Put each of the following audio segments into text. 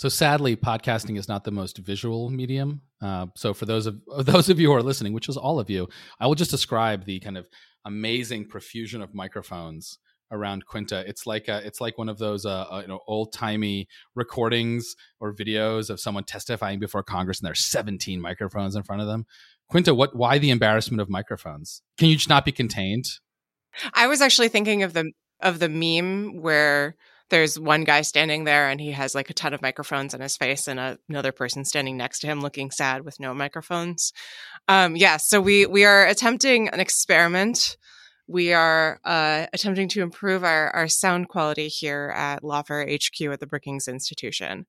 So sadly, podcasting is not the most visual medium. Uh, so for those of those of you who are listening, which is all of you, I will just describe the kind of amazing profusion of microphones around Quinta. It's like a, it's like one of those uh, uh, you know old timey recordings or videos of someone testifying before Congress, and there's 17 microphones in front of them. Quinta, what? Why the embarrassment of microphones? Can you just not be contained? I was actually thinking of the of the meme where there's one guy standing there and he has like a ton of microphones in his face and a, another person standing next to him looking sad with no microphones. Um, yeah, so we we are attempting an experiment. We are uh, attempting to improve our, our sound quality here at Lawfare HQ at the Brookings Institution.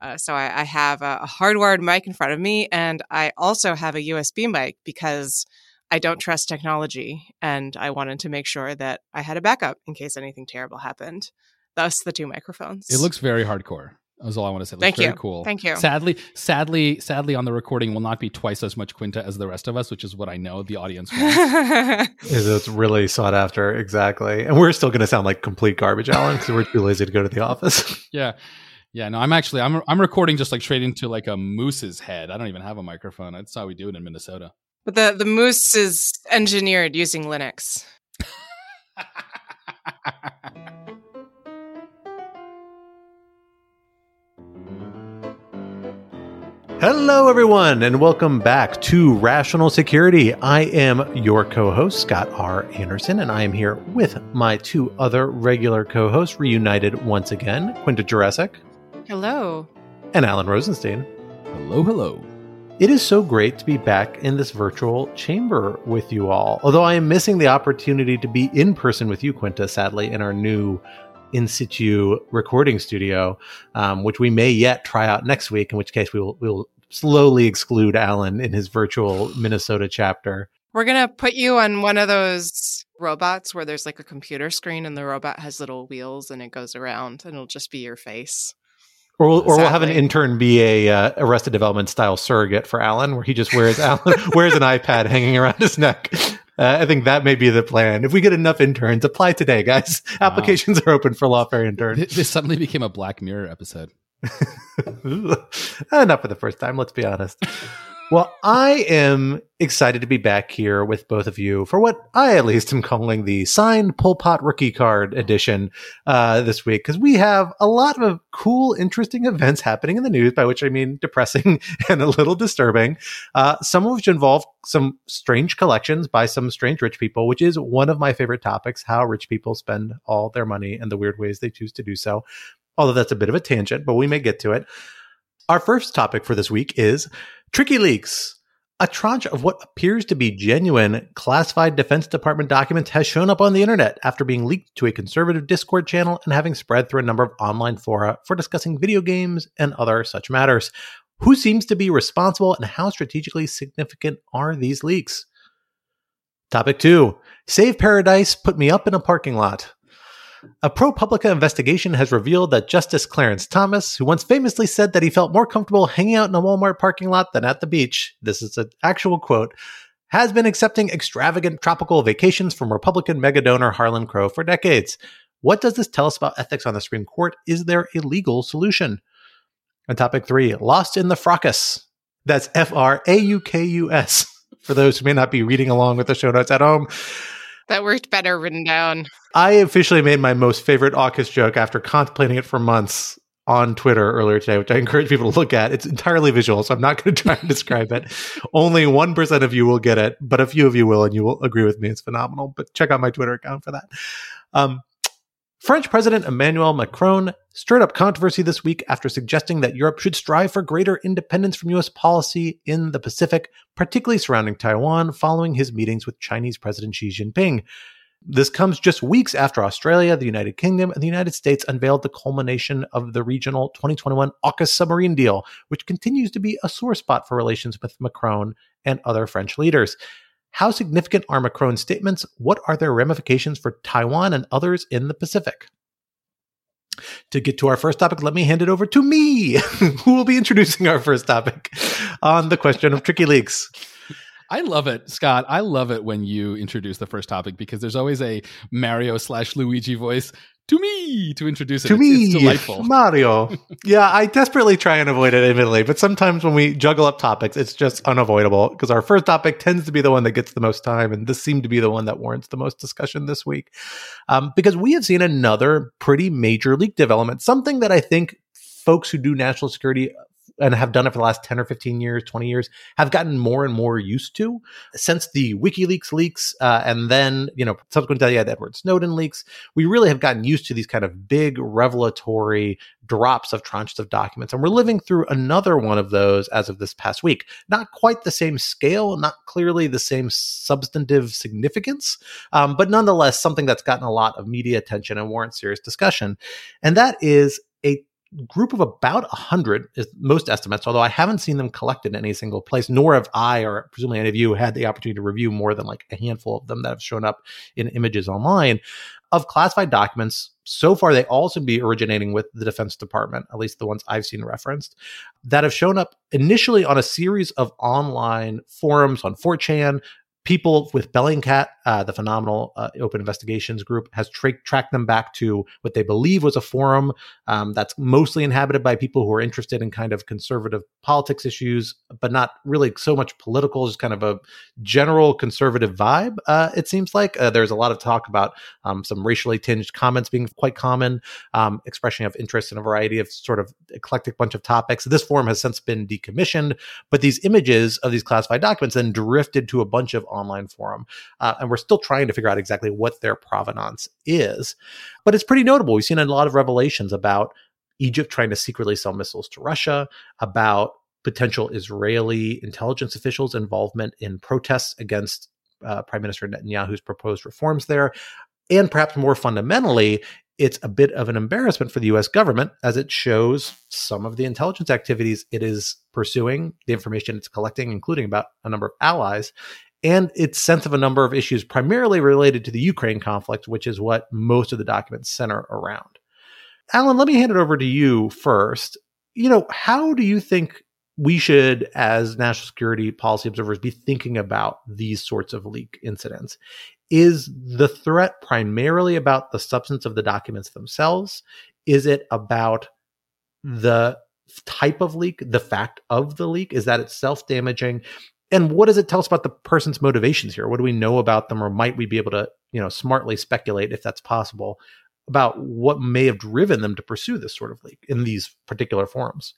Uh, so I, I have a, a hardwired mic in front of me, and I also have a USB mic because I don't trust technology, and I wanted to make sure that I had a backup in case anything terrible happened thus the two microphones. It looks very hardcore. That's all I want to say. It Thank very you. cool. Thank you. Sadly, sadly, sadly, on the recording will not be twice as much Quinta as the rest of us, which is what I know the audience wants. It's really sought after, exactly. And we're still going to sound like complete garbage, Alan, because we're too lazy to go to the office. yeah, yeah. No, I'm actually I'm I'm recording just like straight into like a moose's head. I don't even have a microphone. That's how we do it in Minnesota. but the the moose is engineered using Linux. Hello, everyone, and welcome back to Rational Security. I am your co host, Scott R. Anderson, and I am here with my two other regular co hosts, reunited once again Quinta Jurecic Hello. and Alan Rosenstein. hello, hello. It is so great to be back in this virtual chamber with you all. Although I am missing the opportunity to be in person with you, Quinta, sadly, in our new in situ recording studio, um, which we may yet try out next week. In which case, we will we will slowly exclude Alan in his virtual Minnesota chapter. We're gonna put you on one of those robots where there's like a computer screen and the robot has little wheels and it goes around and it'll just be your face. Or we'll, or we'll have an intern be a uh, Arrested Development style surrogate for Alan, where he just wears Alan wears an iPad hanging around his neck. Uh, I think that may be the plan. If we get enough interns, apply today, guys. Wow. Applications are open for lawfare interns. Th- This suddenly became a Black Mirror episode. Uh, Not for the first time, let's be honest. Well, I am excited to be back here with both of you for what I at least am calling the signed Pol Pot rookie card edition uh, this week, because we have a lot of cool, interesting events happening in the news, by which I mean depressing and a little disturbing. Uh, some of which involve some strange collections by some strange rich people, which is one of my favorite topics how rich people spend all their money and the weird ways they choose to do so. Although that's a bit of a tangent, but we may get to it. Our first topic for this week is Tricky Leaks. A tranche of what appears to be genuine classified Defense Department documents has shown up on the internet after being leaked to a conservative Discord channel and having spread through a number of online fora for discussing video games and other such matters. Who seems to be responsible and how strategically significant are these leaks? Topic two Save Paradise put me up in a parking lot. A ProPublica investigation has revealed that Justice Clarence Thomas, who once famously said that he felt more comfortable hanging out in a Walmart parking lot than at the beach, this is an actual quote, has been accepting extravagant tropical vacations from Republican mega donor Harlan Crow for decades. What does this tell us about ethics on the Supreme Court? Is there a legal solution? And topic three Lost in the FrAUKUS. That's F R A U K U S. For those who may not be reading along with the show notes at home, That worked better written down. I officially made my most favorite AUKUS joke after contemplating it for months on Twitter earlier today, which I encourage people to look at. It's entirely visual, so I'm not going to try and describe it. Only 1% of you will get it, but a few of you will, and you will agree with me. It's phenomenal. But check out my Twitter account for that. Um, French President Emmanuel Macron stirred up controversy this week after suggesting that Europe should strive for greater independence from U.S. policy in the Pacific, particularly surrounding Taiwan, following his meetings with Chinese President Xi Jinping. This comes just weeks after Australia, the United Kingdom, and the United States unveiled the culmination of the regional 2021 AUKUS submarine deal, which continues to be a sore spot for relations with Macron and other French leaders. How significant are Macron's statements? What are their ramifications for Taiwan and others in the Pacific? To get to our first topic, let me hand it over to me, who will be introducing our first topic on the question of tricky leaks. I love it, Scott. I love it when you introduce the first topic because there's always a Mario slash Luigi voice to me to introduce it. To it's, me, it's delightful. Mario. yeah, I desperately try and avoid it, admittedly, but sometimes when we juggle up topics, it's just unavoidable because our first topic tends to be the one that gets the most time, and this seemed to be the one that warrants the most discussion this week. Um, because we have seen another pretty major leak development, something that I think folks who do national security and have done it for the last 10 or 15 years, 20 years, have gotten more and more used to since the WikiLeaks leaks. Uh, and then, you know, subsequent to that, Edward Snowden leaks. We really have gotten used to these kind of big revelatory drops of tranches of documents. And we're living through another one of those as of this past week. Not quite the same scale, not clearly the same substantive significance, um, but nonetheless, something that's gotten a lot of media attention and warrants serious discussion. And that is a group of about 100 is most estimates, although I haven't seen them collected in any single place, nor have I or presumably any of you had the opportunity to review more than like a handful of them that have shown up in images online of classified documents. So far, they all seem to be originating with the Defense Department, at least the ones I've seen referenced, that have shown up initially on a series of online forums on 4chan, people with Bellingcat, uh, the phenomenal uh, open investigations group, has tra- tracked them back to what they believe was a forum um, that's mostly inhabited by people who are interested in kind of conservative politics issues, but not really so much political, just kind of a general conservative vibe. Uh, it seems like uh, there's a lot of talk about um, some racially tinged comments being quite common, um, expression of interest in a variety of sort of eclectic bunch of topics. This forum has since been decommissioned, but these images of these classified documents then drifted to a bunch of online forum. Uh, and we're still trying to figure out exactly what their provenance is. But it's pretty notable. We've seen a lot of revelations about Egypt trying to secretly sell missiles to Russia, about potential Israeli intelligence officials' involvement in protests against uh, Prime Minister Netanyahu's proposed reforms there. And perhaps more fundamentally, it's a bit of an embarrassment for the US government as it shows some of the intelligence activities it is pursuing, the information it's collecting, including about a number of allies, and its sense of a number of issues primarily related to the Ukraine conflict, which is what most of the documents center around. Alan, let me hand it over to you first. You know, how do you think we should, as national security policy observers, be thinking about these sorts of leak incidents? Is the threat primarily about the substance of the documents themselves? Is it about the type of leak, the fact of the leak? Is that it's self damaging? And what does it tell us about the person's motivations here? What do we know about them, or might we be able to, you know, smartly speculate if that's possible about what may have driven them to pursue this sort of leak in these particular forums?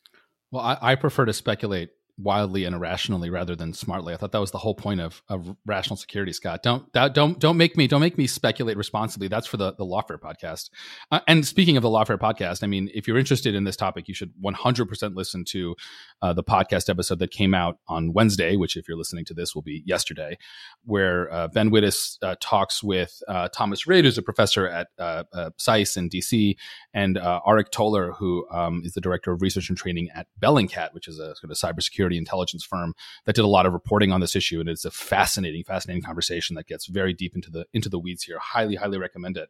Well, I, I prefer to speculate wildly and irrationally rather than smartly. I thought that was the whole point of, of rational security, Scott. Don't don't don't make me don't make me speculate responsibly. That's for the the Lawfare podcast. Uh, and speaking of the Lawfare podcast, I mean, if you're interested in this topic, you should 100% listen to uh, the podcast episode that came out on Wednesday, which if you're listening to this will be yesterday, where uh, Ben Wittes uh, talks with uh, Thomas Rid, who's a professor at uh, SAIS in DC, and Aric Toler, who um, is the director of research and training at Bellingcat, which is a sort of cybersecurity security intelligence firm that did a lot of reporting on this issue, and it's a fascinating, fascinating conversation that gets very deep into the into the weeds here. Highly, highly recommend it.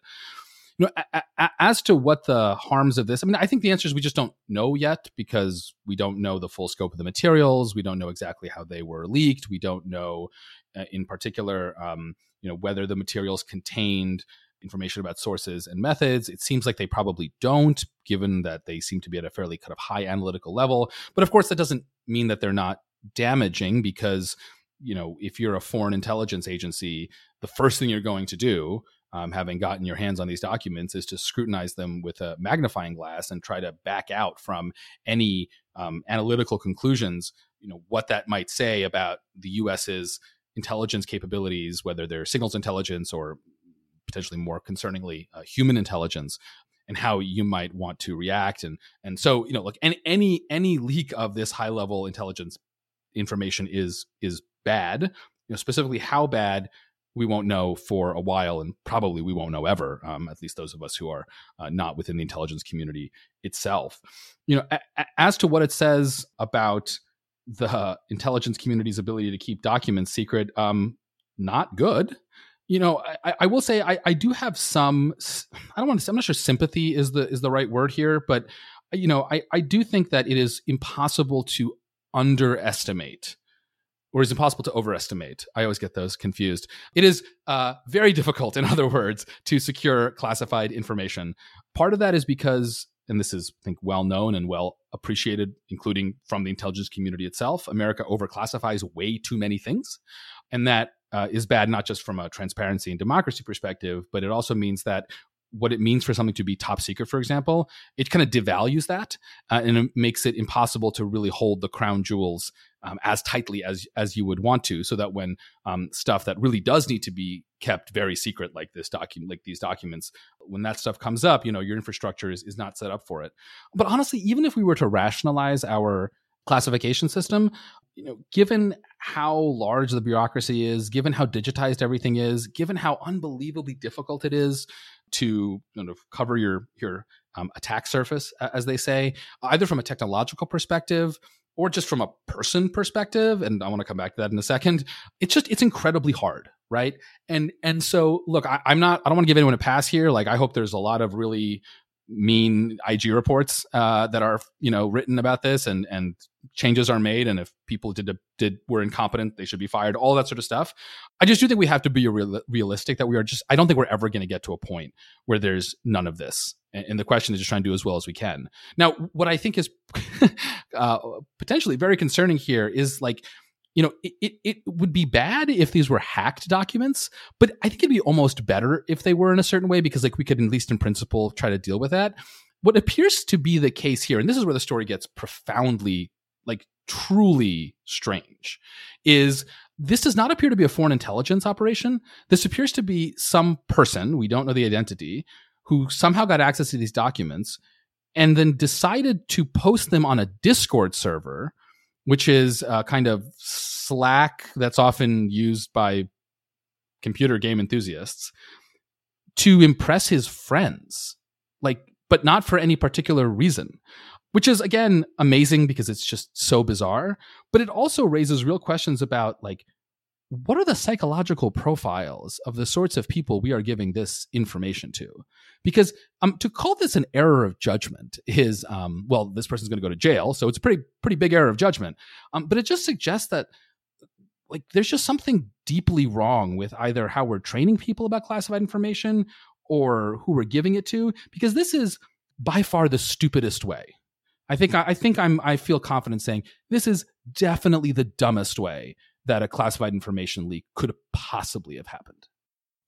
You know, a, a, as to what the harms of this, I mean, I think the answer is we just don't know yet because we don't know the full scope of the materials. We don't know exactly how they were leaked. We don't know, uh, in particular, um, you know, whether the materials contained information about sources and methods. It seems like they probably don't, given that they seem to be at a fairly kind of high analytical level. But of course, that doesn't mean that they're not damaging because, you know, if you're a foreign intelligence agency, the first thing you're going to do um, having gotten your hands on these documents is to scrutinize them with a magnifying glass and try to back out from any um, analytical conclusions you know what that might say about the us's intelligence capabilities whether they're signals intelligence or potentially more concerningly uh, human intelligence and how you might want to react and and so you know look any any any leak of this high level intelligence information is is bad you know specifically how bad we won't know for a while, and probably we won't know ever. Um, at least those of us who are uh, not within the intelligence community itself. You know, a- a- as to what it says about the intelligence community's ability to keep documents secret, um, not good. You know, I, I will say I, I do have some. I don't want to. Say, I'm not sure sympathy is the is the right word here, but you know, I, I do think that it is impossible to underestimate or is impossible to overestimate. I always get those confused. It is uh, very difficult, in other words, to secure classified information. Part of that is because, and this is, I think, well known and well appreciated, including from the intelligence community itself, America overclassifies way too many things. And that uh, is bad, not just from a transparency and democracy perspective, but it also means that what it means for something to be top secret, for example, it kind of devalues that uh, and it makes it impossible to really hold the crown jewels um, as tightly as as you would want to, so that when um, stuff that really does need to be kept very secret, like this document, like these documents, when that stuff comes up, you know, your infrastructure is is not set up for it. But honestly, even if we were to rationalize our classification system, you know, given how large the bureaucracy is, given how digitized everything is, given how unbelievably difficult it is to kind of cover your your um, attack surface, as they say, either from a technological perspective or just from a person perspective and i want to come back to that in a second it's just it's incredibly hard right? And and so look I, i'm not i don't want to give anyone a pass here. Like i hope there's a lot of really mean IG reports uh, that are you know written about this, and and changes are made, and if people did did were incompetent, they should be fired. All that sort of stuff. I just do think we have to be real, realistic that we are just. I don't think we're ever going to get to a point where there's none of this, and, and, the question is just trying to do as well as we can. Now, what I think is uh, potentially very concerning here is like you know, it, it, it, would be bad if these were hacked documents, but I think it'd be almost better if they were in a certain way because, like, we could, at least in principle, try to deal with that. What appears to be the case here, and this is where the story gets profoundly, like, truly strange, is this does not appear to be a foreign intelligence operation. This appears to be some person, we don't know the identity, who somehow got access to these documents and then decided to post them on a Discord server which is a kind of Slack that's often used by computer game enthusiasts to impress his friends, like, but not for any particular reason, which is again amazing because it's just so bizarre. But it also raises real questions about like what are the psychological profiles of the sorts of people we are giving this information to? Because um, to call this an error of judgment is, um, well, this person's going to go to jail, so it's a pretty pretty big error of judgment. Um, but it just suggests that like there's just something deeply wrong with either how we're training people about classified information or who we're giving it to, because this is by far the stupidest way. I think I, I think I'm I feel confident saying this is definitely the dumbest way that a classified information leak could possibly have happened.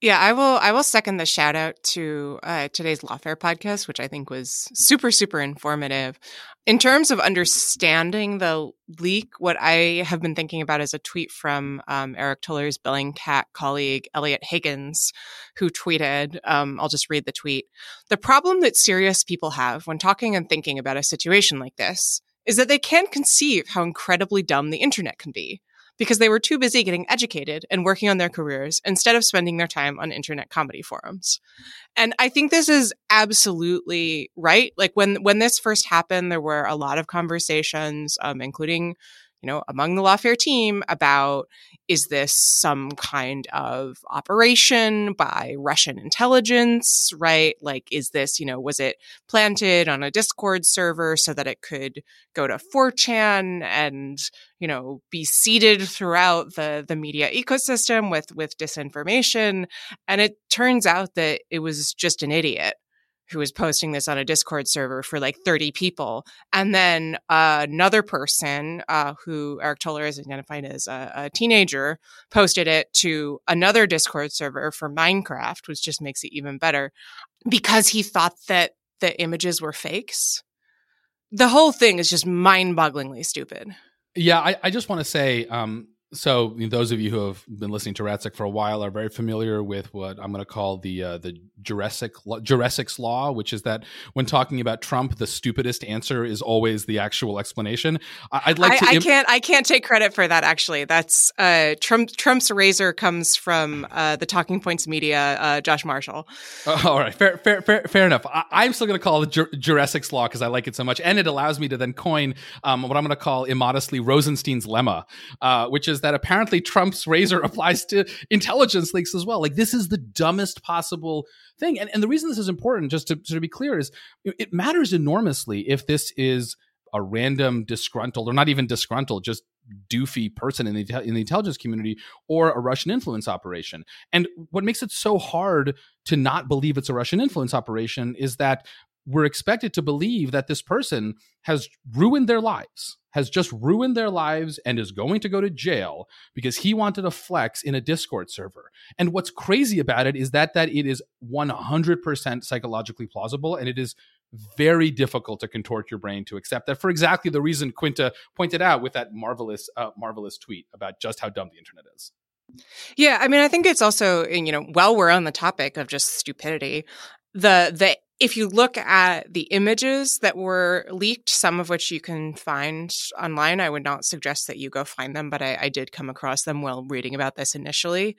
Yeah, I will. I will second the shout out to uh, today's Lawfare podcast, which I think was super, super informative. In terms of understanding the leak, what I have been thinking about is a tweet from um, Aric Toler's Bellingcat colleague Eliot Higgins, who tweeted. Um, I'll just read the tweet. The problem that serious people have when talking and thinking about a situation like this is that they can't conceive how incredibly dumb the internet can be because they were too busy getting educated and working on their careers instead of spending their time on internet comedy forums. And I think this is absolutely right. Like when when this first happened, there were a lot of conversations, um, including you know, among the lawfare team about is this some kind of operation by Russian intelligence, right? Like, is this, you know, was it planted on a Discord server so that it could go to 4chan and, you know, be seeded throughout the, the media ecosystem with, with disinformation? And it turns out that it was just an idiot who was posting this on a Discord server for like 30 people. And then uh, another person uh, who Aric Toler is identified as a, a, teenager posted it to another Discord server for Minecraft, which just makes it even better because he thought that the images were fakes. The whole thing is just mind bogglingly stupid. Yeah, I, I just want to say um, So those of you who have been listening to Ratsic for a while are very familiar with what I'm going to call the uh, the Jurecic Jurecic's law, which is that when talking about Trump, the stupidest answer is always the actual explanation. I- would like I, to. I can't. I can't take credit for that. Actually, that's uh, Trump. Trump's razor comes from uh, the Talking Points Memo, uh, Josh Marshall. Uh, all right, fair, fair, fair, fair enough. I- am still going to call it Jur- Jurecic's law because I like it so much, and it allows me to then coin um, what I'm going to call immodestly Rosenstein's lemma, uh, which is that apparently Trump's razor applies to intelligence leaks as well. Like this is the dumbest possible thing. And, and the reason this is important, just to, to be clear, is it matters enormously if this is a random disgruntled or not even disgruntled, just doofy person in the in the intelligence community or a Russian influence operation. And what makes it so hard to not believe it's a Russian influence operation is that we're expected to believe that this person has ruined their lives has just ruined their lives and is going to go to jail because he wanted to flex in a Discord server. And what's crazy about it is that that it is 100% psychologically plausible and it is very difficult to contort your brain to accept that for exactly the reason Quinta pointed out with that marvelous uh, marvelous tweet about just how dumb the internet is. Yeah, I mean I think it's also you know while we're on the topic of just stupidity, the the if you look at the images that were leaked, some of which you can find online, I would not suggest that you go find them, but I, I, did come across them while reading about this initially.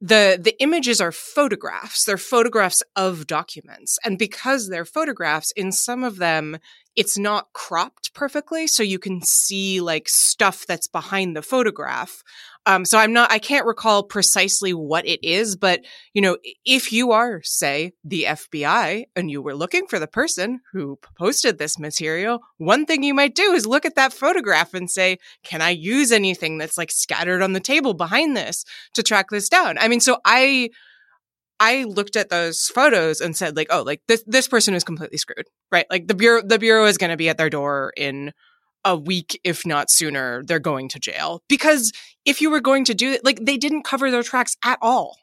The the images are photographs. They're photographs of documents. And because they're photographs, in some of them, it's not cropped perfectly. So you can see like stuff that's behind the photograph. Um, so I'm not, I can't recall precisely what it is, but you know, if you are, say, the FBI and you were looking for the person who posted this material, one thing you might do is look at that photograph and say, can I use anything that's like scattered on the table behind this to track this down? I mean, so I, I looked at those photos and said like, oh, like this, this person is completely screwed, right? Like the bureau, the bureau is going to be at their door in a week, if not sooner, they're going to jail. Because if you were going to do it, like they didn't cover their tracks at all.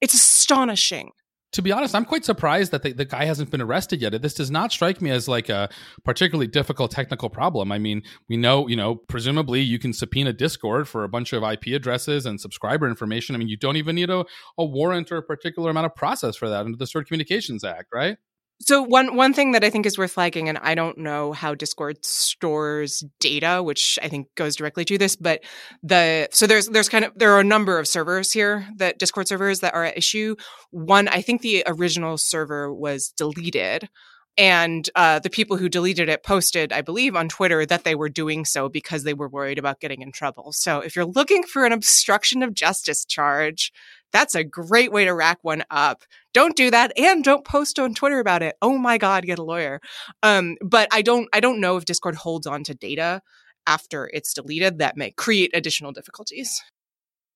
It's astonishing. To be honest, I'm quite surprised that the, the guy hasn't been arrested yet. This does not strike me as like a particularly difficult technical problem. I mean, we know, you know, presumably you can subpoena Discord for a bunch of IP addresses and subscriber information. I mean, you don't even need a, a warrant or a particular amount of process for that under the Stored Communications Act, right? So one one thing that I think is worth flagging, and I don't know how Discord stores data, which I think goes directly to this, but the so there's there's kind of there are a number of servers here that Discord servers that are at issue. One, I think the original server was deleted. And uh, the people who deleted it posted, I believe, on Twitter that they were doing so because they were worried about getting in trouble. So if you're looking for an obstruction of justice charge, that's a great way to rack one up. Don't do that and don't post on Twitter about it. Oh my God, get a lawyer. Um, but I don't I don't know if Discord holds on to data after it's deleted that may create additional difficulties.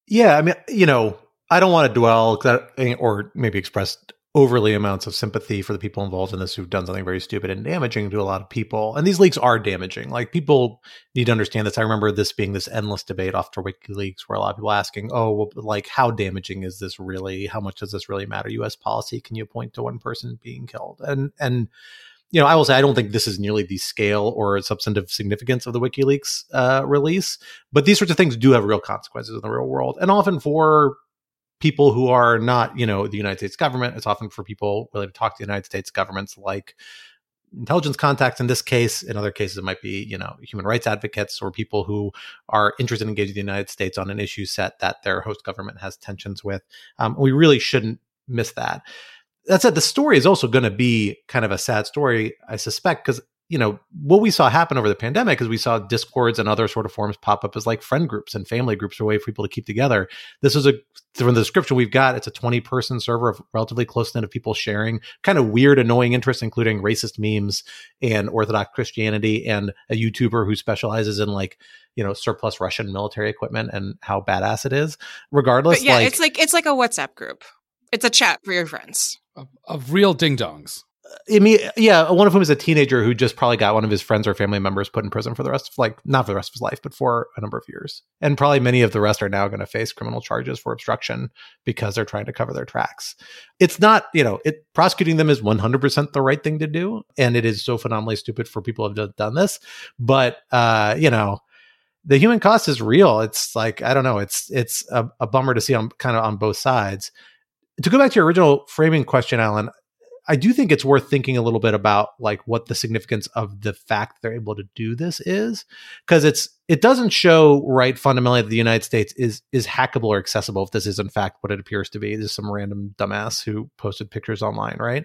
Yeah, I mean, you know, I don't want to dwell or maybe express overly amounts of sympathy for the people involved in this who've done something very stupid and damaging to a lot of people. And these leaks are damaging. Like people need to understand this. I remember this being this endless debate after WikiLeaks where a lot of people asking, oh, well, like how damaging is this really? How much does this really matter? US policy? Can you point to one person being killed? And and you know, I will say I don't think this is nearly the scale or substantive significance of the WikiLeaks uh, release, but these sorts of things do have real consequences in the real world, and often for people who are not, you know, the United States government. It's often for people willing to talk to the United States governments, like intelligence contacts in this case. In other cases, it might be, you know, human rights advocates or people who are interested in engaging the United States on an issue set that their host government has tensions with. Um, we really shouldn't miss that. That said, the story is also going to be kind of a sad story, I suspect, because you know, what we saw happen over the pandemic is we saw discords and other sort of forms pop up as like friend groups and family groups, a way for people to keep together. This is a from the description we've got, it's a 20 person server of relatively close knit of people sharing kind of weird, annoying interests, including racist memes and Orthodox Christianity, and a YouTuber who specializes in like you know surplus Russian military equipment and how badass it is. Regardless, but yeah, like, it's like it's like a WhatsApp group. It's a chat for your friends of, of real ding dongs. I mean, yeah, one of whom is a teenager who just probably got one of his friends or family members put in prison for the rest of like not for the rest of his life, but for a number of years. And probably many of the rest are now going to face criminal charges for obstruction because they're trying to cover their tracks. It's not, you know, it prosecuting them is 100% the right thing to do, and it is so phenomenally stupid for people to have done this. But uh, you know, the human cost is real. It's like I don't know. It's it's a, a bummer to see on kind of on both sides. To go back to your original framing question, Alan, I do think it's worth thinking a little bit about like what the significance of the fact they're able to do this is, because it's it doesn't show right fundamentally that the United States is is hackable or accessible if this is in fact what it appears to be. This is some random dumbass who posted pictures online, right?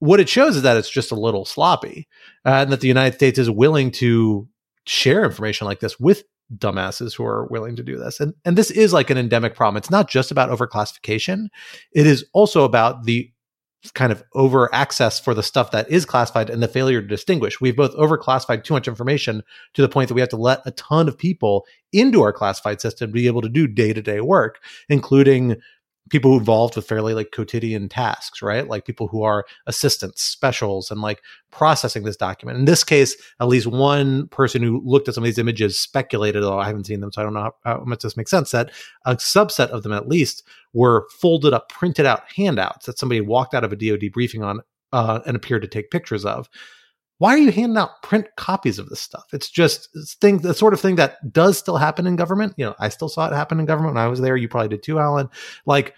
What it shows is that it's just a little sloppy, uh, and that the United States is willing to share information like this with dumbasses who are willing to do this. And and this is like an endemic problem. It's not just about overclassification. It is also about the kind of over access for the stuff that is classified and the failure to distinguish. We've both overclassified too much information to the point that we have to let a ton of people into our classified system to be able to do day-to-day work, including people involved with fairly like quotidian tasks, right? Like people who are assistants, specials, and like processing this document. In this case, at least one person who looked at some of these images speculated, although I haven't seen them, so I don't know how, how much this makes sense, that a subset of them at least were folded up, printed out handouts that somebody walked out of a DoD briefing on uh, and appeared to take pictures of why are you handing out print copies of this stuff? It's just it's thing, the sort of thing that does still happen in government. You know, I still saw it happen in government when I was there. You probably did too, Alan. Like,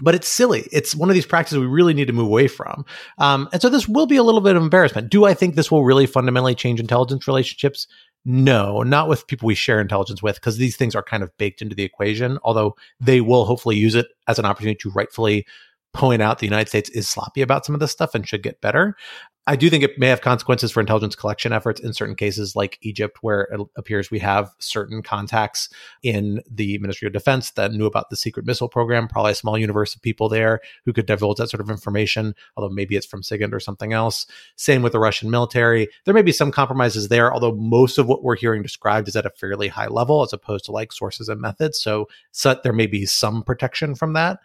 but it's silly. It's one of these practices we really need to move away from. Um, and so this will be a little bit of embarrassment. Do I think this will really fundamentally change intelligence relationships? No, not with people we share intelligence with, because these things are kind of baked into the equation, although they will hopefully use it as an opportunity to rightfully point out the United States is sloppy about some of this stuff and should get better. I do think it may have consequences for intelligence collection efforts in certain cases, like Egypt, where it appears we have certain contacts in the Ministry of Defense that knew about the secret missile program. Probably a small universe of people there who could divulge that sort of information, although maybe it's from SIGINT or something else. Same with the Russian military. There may be some compromises there, although most of what we're hearing described is at a fairly high level as opposed to like sources and methods. So, so there may be some protection from that.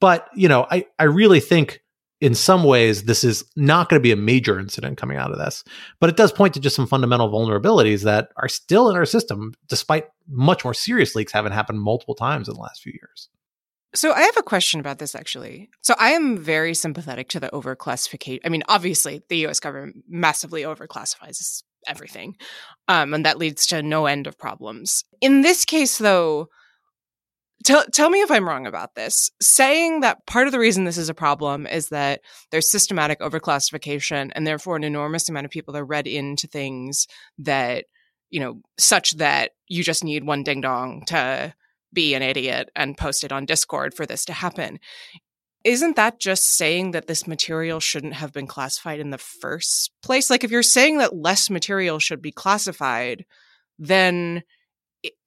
But, you know, I, I really think in some ways, this is not going to be a major incident coming out of this, but it does point to just some fundamental vulnerabilities that are still in our system, despite much more serious leaks having happened multiple times in the last few years. So I have a question about this actually. So I am very sympathetic to the overclassification. I mean, obviously, the US government massively overclassifies everything. Um, and that leads to no end of problems. In this case, though, Tell, tell me if I'm wrong about this. Saying that part of the reason this is a problem is that there's systematic overclassification and therefore an enormous amount of people are read into things that, you know, such that you just need one ding dong to be an idiot and post it on Discord for this to happen. Isn't that just saying that this material shouldn't have been classified in the first place? Like, if you're saying that less material should be classified, then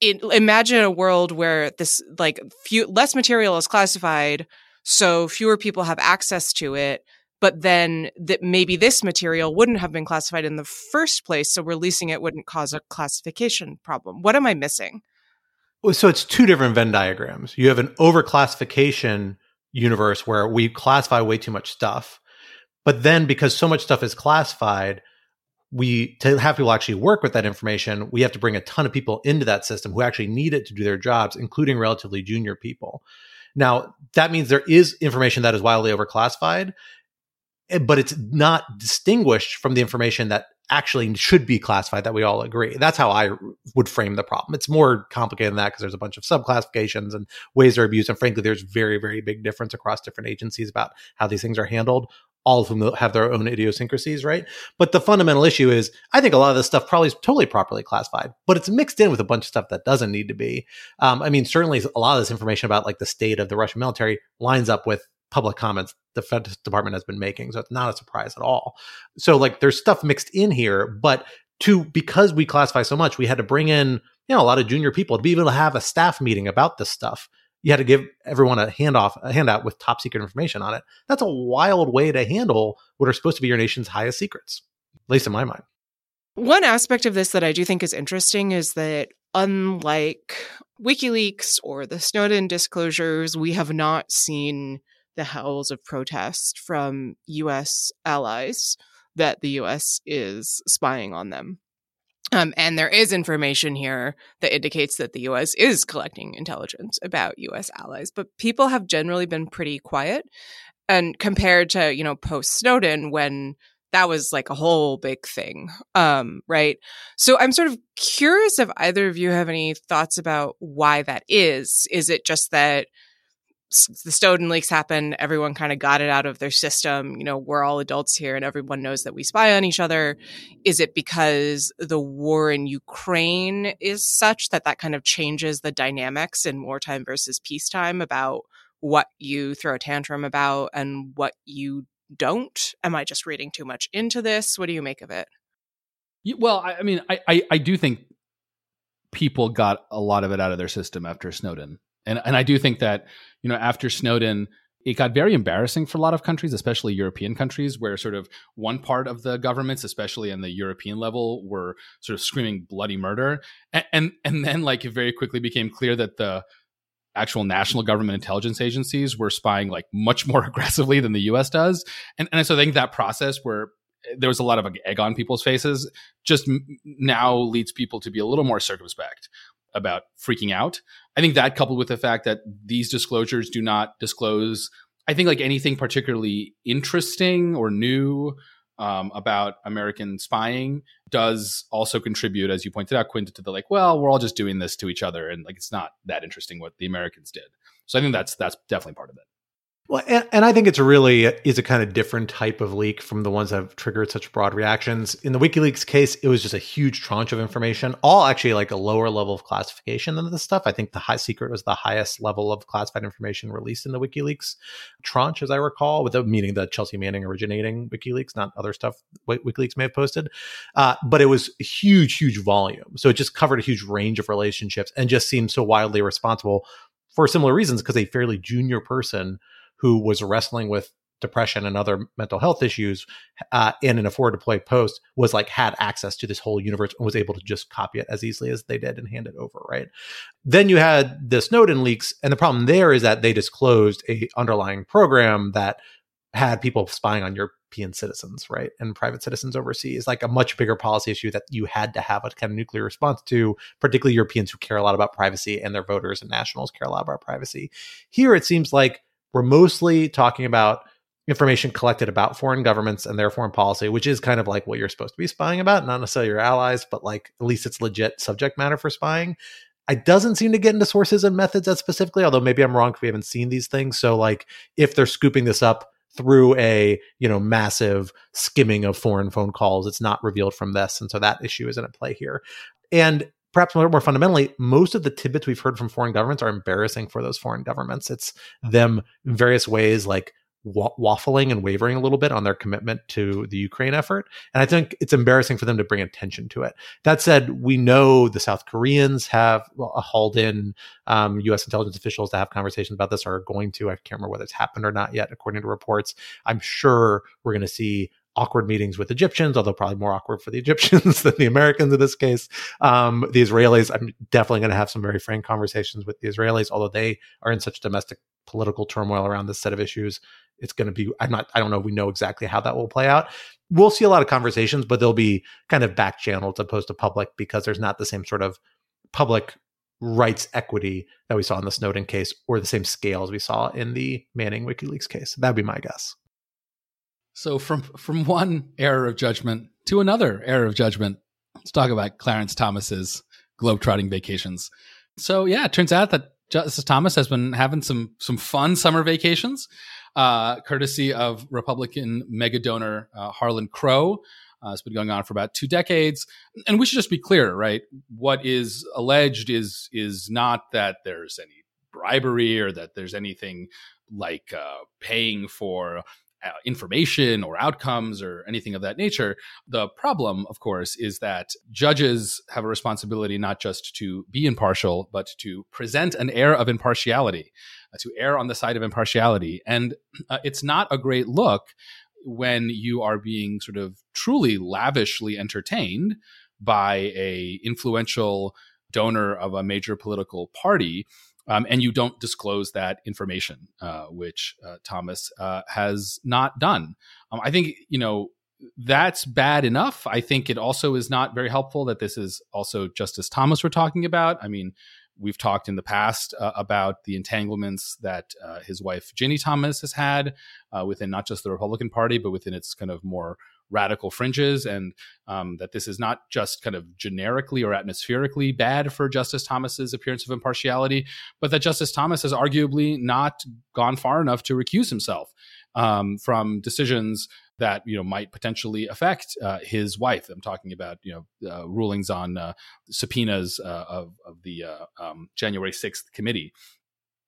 imagine a world where this like few less material is classified so fewer people have access to it but then that maybe this material wouldn't have been classified in the first place so releasing it wouldn't cause a classification problem. What am i missing? So it's two different venn diagrams. You have an overclassification universe where we classify way too much stuff but then because so much stuff is classified we to have people actually work with that information we have to bring a ton of people into that system who actually need it to do their jobs including relatively junior people. Now that means there is information that is wildly overclassified eh, but it's not distinguished from the information that actually should be classified that we all agree. That's how i would frame the problem. It's more complicated than that because there's a bunch of subclassifications and ways they're abused and frankly there's very very big difference across different agencies about how these things are handled all of whom have their own idiosyncrasies, right? But the fundamental issue is, I think a lot of this stuff probably is totally properly classified, but it's mixed in with a bunch of stuff that doesn't need to be. Um, I mean, certainly a lot of this information about like the state of the Russian military lines up with public comments the Fed Department has been making, so it's not a surprise at all. So like, there's stuff mixed in here, but to because we classify so much, we had to bring in you know a lot of junior people to be able to have a staff meeting about this stuff you had to give everyone a handoff, a handout with top secret information on it. That's a wild way to handle what are supposed to be your nation's highest secrets, at least in my mind. One aspect of this that I do think is interesting is that unlike WikiLeaks or the Snowden disclosures, we have not seen the howls of protest from US allies that the US is spying on them. Um, and there is information here that indicates that the US is collecting intelligence about US allies, but people have generally been pretty quiet. And compared to, you know, post Snowden, when that was like a whole big thing. Um, right. So I'm sort of curious if either of you have any thoughts about why that is. Is it just that the Snowden leaks happen, everyone kind of got it out of their system. You know, we're all adults here and everyone knows that we spy on each other. Is it because the war in Ukraine is such that that kind of changes the dynamics in wartime versus peacetime about what you throw a tantrum about and what you don't? Am I just reading too much into this? What do you make of it? Well, I mean, I, I, I do think people got a lot of it out of their system after Snowden. And and I do think that you know after Snowden, it got very embarrassing for a lot of countries, especially European countries, where sort of one part of the governments, especially in the European level, were sort of screaming bloody murder, and and, and then like it very quickly became clear that the actual national government intelligence agencies were spying like much more aggressively than the U.S. does, and and so I think that process where eh, there was a lot of egg on people's faces just now leads people to be a little more circumspect about freaking out. I think that coupled with the fact that these disclosures do not disclose, I think like anything particularly interesting or new um, about American spying does also contribute, as you pointed out, Quinta, to the like, well, we're all just doing this to each other, and like it's not that interesting what the Americans did. So I think that's that's definitely part of it. Well, and, and, I think it's really is a kind of different type of leak from the ones that have triggered such broad reactions. In the WikiLeaks case, it was just a huge tranche of information, all actually like a lower level of classification than this stuff. I think the high secret was the highest level of classified information released in the WikiLeaks tranche, as I recall, with the meaning the Chelsea Manning originating WikiLeaks, not other stuff WikiLeaks may have posted. Uh, but it was huge, huge volume. So it just covered a huge range of relationships and just seemed so wildly responsible for similar reasons because a fairly junior person who was wrestling with depression and other mental health issues uh, in an forward deployed post was like had access to this whole universe and was able to just copy it as easily as they did and hand it over right then you had the snowden leaks and the problem there is that they disclosed a underlying program that had people spying on European citizens, right, and private citizens overseas, like a much bigger policy issue that you had to have a kind of nuclear response to, particularly Europeans who care a lot about privacy and their voters and nationals care a lot about privacy. Here, it seems like we're mostly talking about information collected about foreign governments and their foreign policy, which is kind of like what you're supposed to be spying about, not necessarily your allies, but like at least it's legit subject matter for spying. It doesn't seem to get into sources and methods that specifically, although maybe I'm wrong because we haven't seen these things. So like if they're scooping this up through a you know massive skimming of foreign phone calls, it's not revealed from this, and so that issue isn't at play here. And perhaps more, more fundamentally, most of the tidbits we've heard from foreign governments are embarrassing for those foreign governments. It's them in various ways like waffling and wavering a little bit on their commitment to the Ukraine effort. And I think it's embarrassing for them to bring attention to it. That said, we know the South Koreans have hauled in um, U.S. intelligence officials to have conversations about this, or are going to. I can't remember whether it's happened or not yet, according to reports. I'm sure we're going to see awkward meetings with Egyptians, although probably more awkward for the Egyptians than the Americans in this case. Um, the Israelis, I'm definitely going to have some very frank conversations with the Israelis, although they are in such domestic political turmoil around this set of issues. It's going to be, I'm not, I don't know, we know exactly how that will play out. We'll see a lot of conversations, but they'll be kind of back channeled as opposed to public because there's not the same sort of public rights equity that we saw in the Snowden case or the same scale as we saw in the Manning WikiLeaks case. That'd be my guess. So from from one error of judgment to another error of judgment, let's talk about Clarence Thomas's globetrotting vacations. So yeah, it turns out that Justice Thomas has been having some some fun summer vacations, uh, courtesy of Republican mega donor uh, Harlan Crow. Uh, it's been going on for about two decades, and we should just be clear, right? What is alleged is is not that there's any bribery or that there's anything like uh, paying for uh, information or outcomes or anything of that nature. The problem, of course, is that judges have a responsibility not just to be impartial, but to present an air of impartiality, uh, to err on the side of impartiality. And uh, it's not a great look when you are being sort of truly lavishly entertained by a influential donor of a major political party um, and you don't disclose that information, uh, which uh, Thomas uh, has not done. Um, I think you know that's bad enough. I think it also is not very helpful that this is also Justice Thomas we're talking about. I mean, we've talked in the past uh, about the entanglements that uh, his wife Ginni Thomas has had uh, within not just the Republican Party, but within its kind of more radical fringes, and um, that this is not just kind of generically or atmospherically bad for Justice Thomas's appearance of impartiality, but that Justice Thomas has arguably not gone far enough to recuse himself um, from decisions that you know might potentially affect uh, his wife. I'm talking about you know uh, rulings on uh, subpoenas uh, of, of the uh, um, January 6th committee.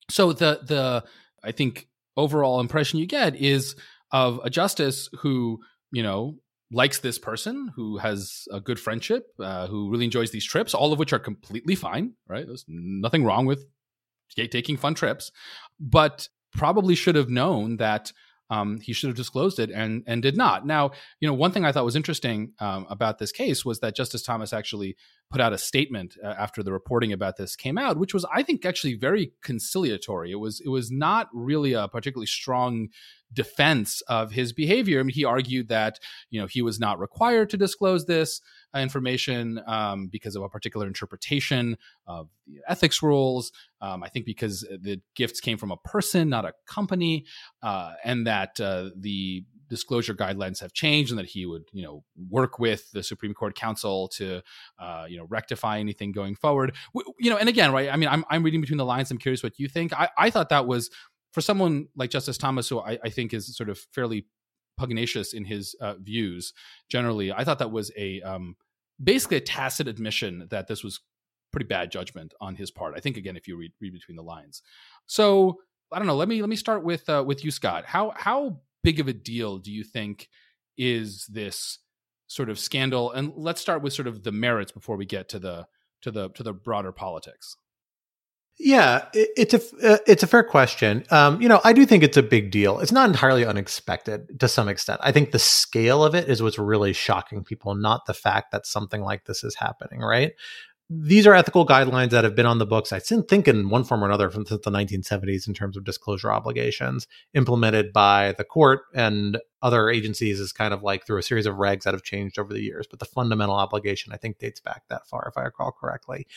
So the the I think overall impression you get is of a justice who you know likes this person who has a good friendship uh, who really enjoys these trips all of which are completely fine right there's nothing wrong with taking fun trips but probably should have known that um, he should have disclosed it and and did not. Now, you know, one thing I thought was interesting um, about this case was that Justice Thomas actually put out a statement uh, after the reporting about this came out, which was, I think, actually very conciliatory. It was it was not really a particularly strong defense of his behavior. I mean, he argued that you know he was not required to disclose this uh, information um, because of a particular interpretation of the ethics rules. Um, I think because the gifts came from a person, not a company, uh, and that uh, the disclosure guidelines have changed and that he would you know work with the supreme court counsel to uh, you know rectify anything going forward you know and again right i mean i'm, I'm reading between the lines i'm curious what you think i, I thought that was for someone like Justice Thomas, who I, I think is sort of fairly pugnacious in his uh, views generally, I thought that was a um, basically a tacit admission that this was pretty bad judgment on his part. I think again, if you read, read between the lines. So I don't know. Let me let me start with uh, with you, Scott. How how big of a deal do you think is this sort of scandal? And let's start with sort of the merits before we get to the to the to the broader politics. Yeah, it, it's a uh, it's a fair question. Um, you know, I do think it's a big deal. It's not entirely unexpected to some extent. I think the scale of it is what's really shocking people, not the fact that something like this is happening. Right? These are ethical guidelines that have been on the books. I think in one form or another from since the 1970s in terms of disclosure obligations, implemented by the court and other agencies is kind of like through a series of regs that have changed over the years. But the fundamental obligation, I think, dates back that far, if I recall correctly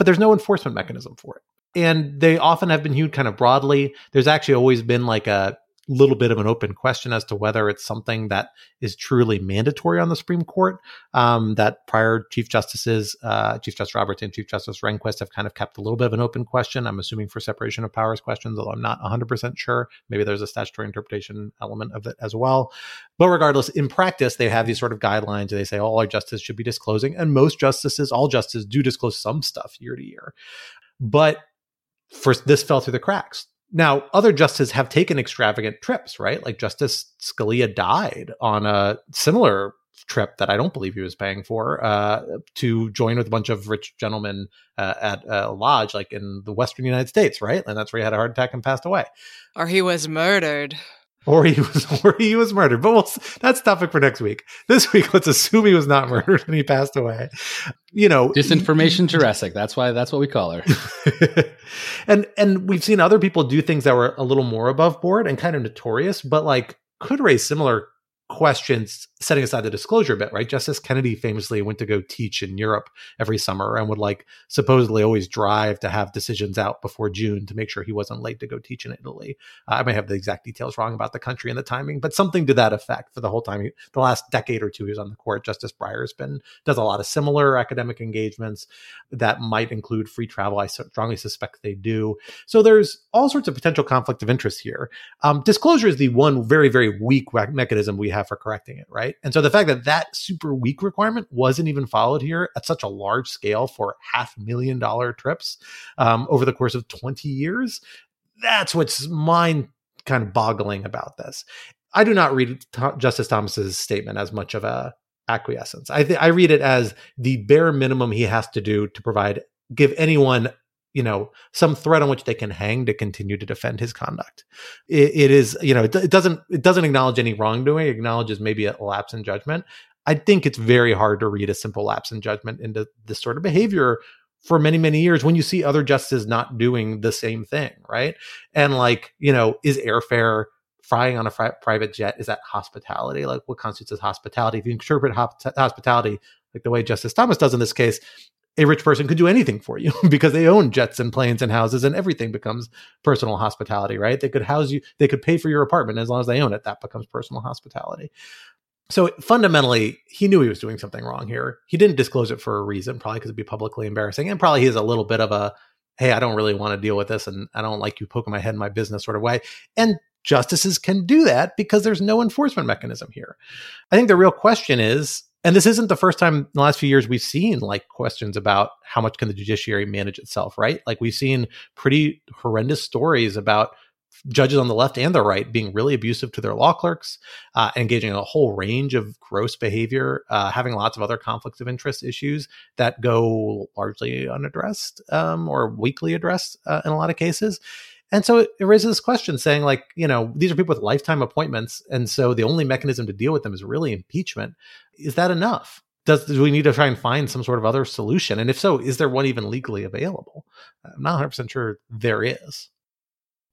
but there's no enforcement mechanism for it and they often have been viewed kind of broadly. There's actually always been like a little bit of an open question as to whether it's something that is truly mandatory on the Supreme Court. Um, that prior Chief Justices, uh, Chief Justice Roberts and Chief Justice Rehnquist, have kind of kept a little bit of an open question. I'm assuming for separation of powers questions, although I'm not 100% sure. Maybe there's a statutory interpretation element of it as well. But regardless, in practice, they have these sort of guidelines. They say all our justices should be disclosing, and most justices, all justices, do disclose some stuff year to year. But first this fell through the cracks. Now, other justices have taken extravagant trips, right? Like Justice Scalia died on a similar trip that I don't believe he was paying for uh, to join with a bunch of rich gentlemen uh, at a lodge, like in the Western United States, right? And that's where he had a heart attack and passed away. Or he was murdered or he was or he was murdered. But we'll, that's topic for next week. This week, let's assume he was not murdered and he passed away. You know, disinformation Jurecic. That's why that's what we call her. and and we've seen other people do things that were a little more above board and kind of notorious, but like could raise similar questions setting aside the disclosure bit right justice kennedy famously went to go teach in europe every summer and would like supposedly always drive to have decisions out before june to make sure he wasn't late to go teach in italy. Uh, i might have the exact details wrong about the country and the timing but something to that effect for the whole time the last decade or two he's on the court justice breyer has been does a lot of similar academic engagements that might include free travel. I strongly suspect they do. So there's all sorts of potential conflict of interest here. Um, disclosure is the one very very weak mechanism we have for correcting it, right? And so the fact that that super weak requirement wasn't even followed here at such a large scale for half million dollar trips um, over the course of 20 years, that's what's mind kind of boggling about this. I do not read Justice Thomas's statement as much of a acquiescence. I th- I read it as the bare minimum he has to do to provide give anyone you know some thread on which they can hang to continue to defend his conduct. It, it is you know it, it, doesn't it doesn't acknowledge any wrongdoing. It acknowledges maybe a lapse in judgment. I think it's very hard to read a simple lapse in judgment into this sort of behavior for many many years when you see other justices not doing the same thing right? And like you know is airfare flying on a fri- private jet is that hospitality? Like what constitutes as hospitality? If you interpret hospitality like the way justice thomas does in this case a rich person could do anything for you because they own jets and planes and houses and everything becomes personal hospitality, right? They could house you, they could pay for your apartment as long as they own it. That becomes personal hospitality. So fundamentally, he knew he was doing something wrong here. He didn't disclose it for a reason, probably because it'd be publicly embarrassing, and probably he a little bit of a, "Hey, I don't really want to deal with this, and I don't like you poking my head in my business" sort of way. And justices can do that because there's no enforcement mechanism here. I think the real question is, and this isn't the first time in the last few years we've seen like questions about how much can the judiciary manage itself, right? Like we've seen pretty horrendous stories about judges on the left and the right being really abusive to their law clerks, uh, engaging in a whole range of gross behavior, uh, having lots of other conflicts of interest issues that go largely unaddressed um, or weakly addressed uh, in a lot of cases. And so it, it raises this question saying, like, you know, these are people with lifetime appointments. And so the only mechanism to deal with them is really impeachment. Is that enough? Does do we need to try and find some sort of other solution? And if so, is there one even legally available? I'm not 100% sure there is.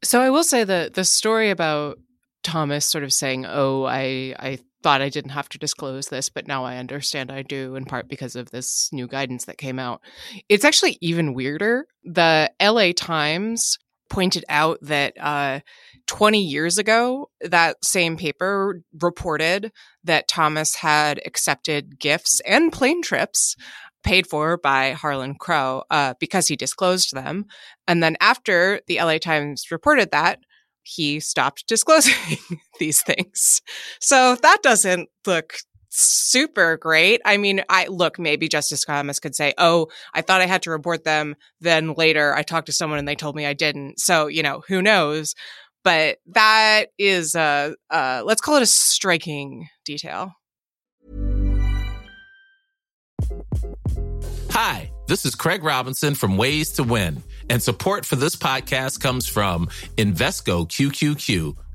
So I will say that the story about Thomas sort of saying, "Oh, I I thought I didn't have to disclose this, but now I understand I do in part because of this new guidance that came out." It's actually even weirder. The LA Times pointed out that uh, 20 years ago, that same paper reported that Thomas had accepted gifts and plane trips paid for by Harlan Crow uh, because he disclosed them. And then after the LA Times reported that, he stopped disclosing these things. So that doesn't look super great. I mean, I look, maybe Justice Thomas could say, Oh, I thought I had to report them. Then later I talked to someone and they told me I didn't. So, you know, who knows? But that is a, uh, let's call it a striking detail. Hi, this is Craig Robinson from Ways to Win, and support for this podcast comes from Invesco QQQ,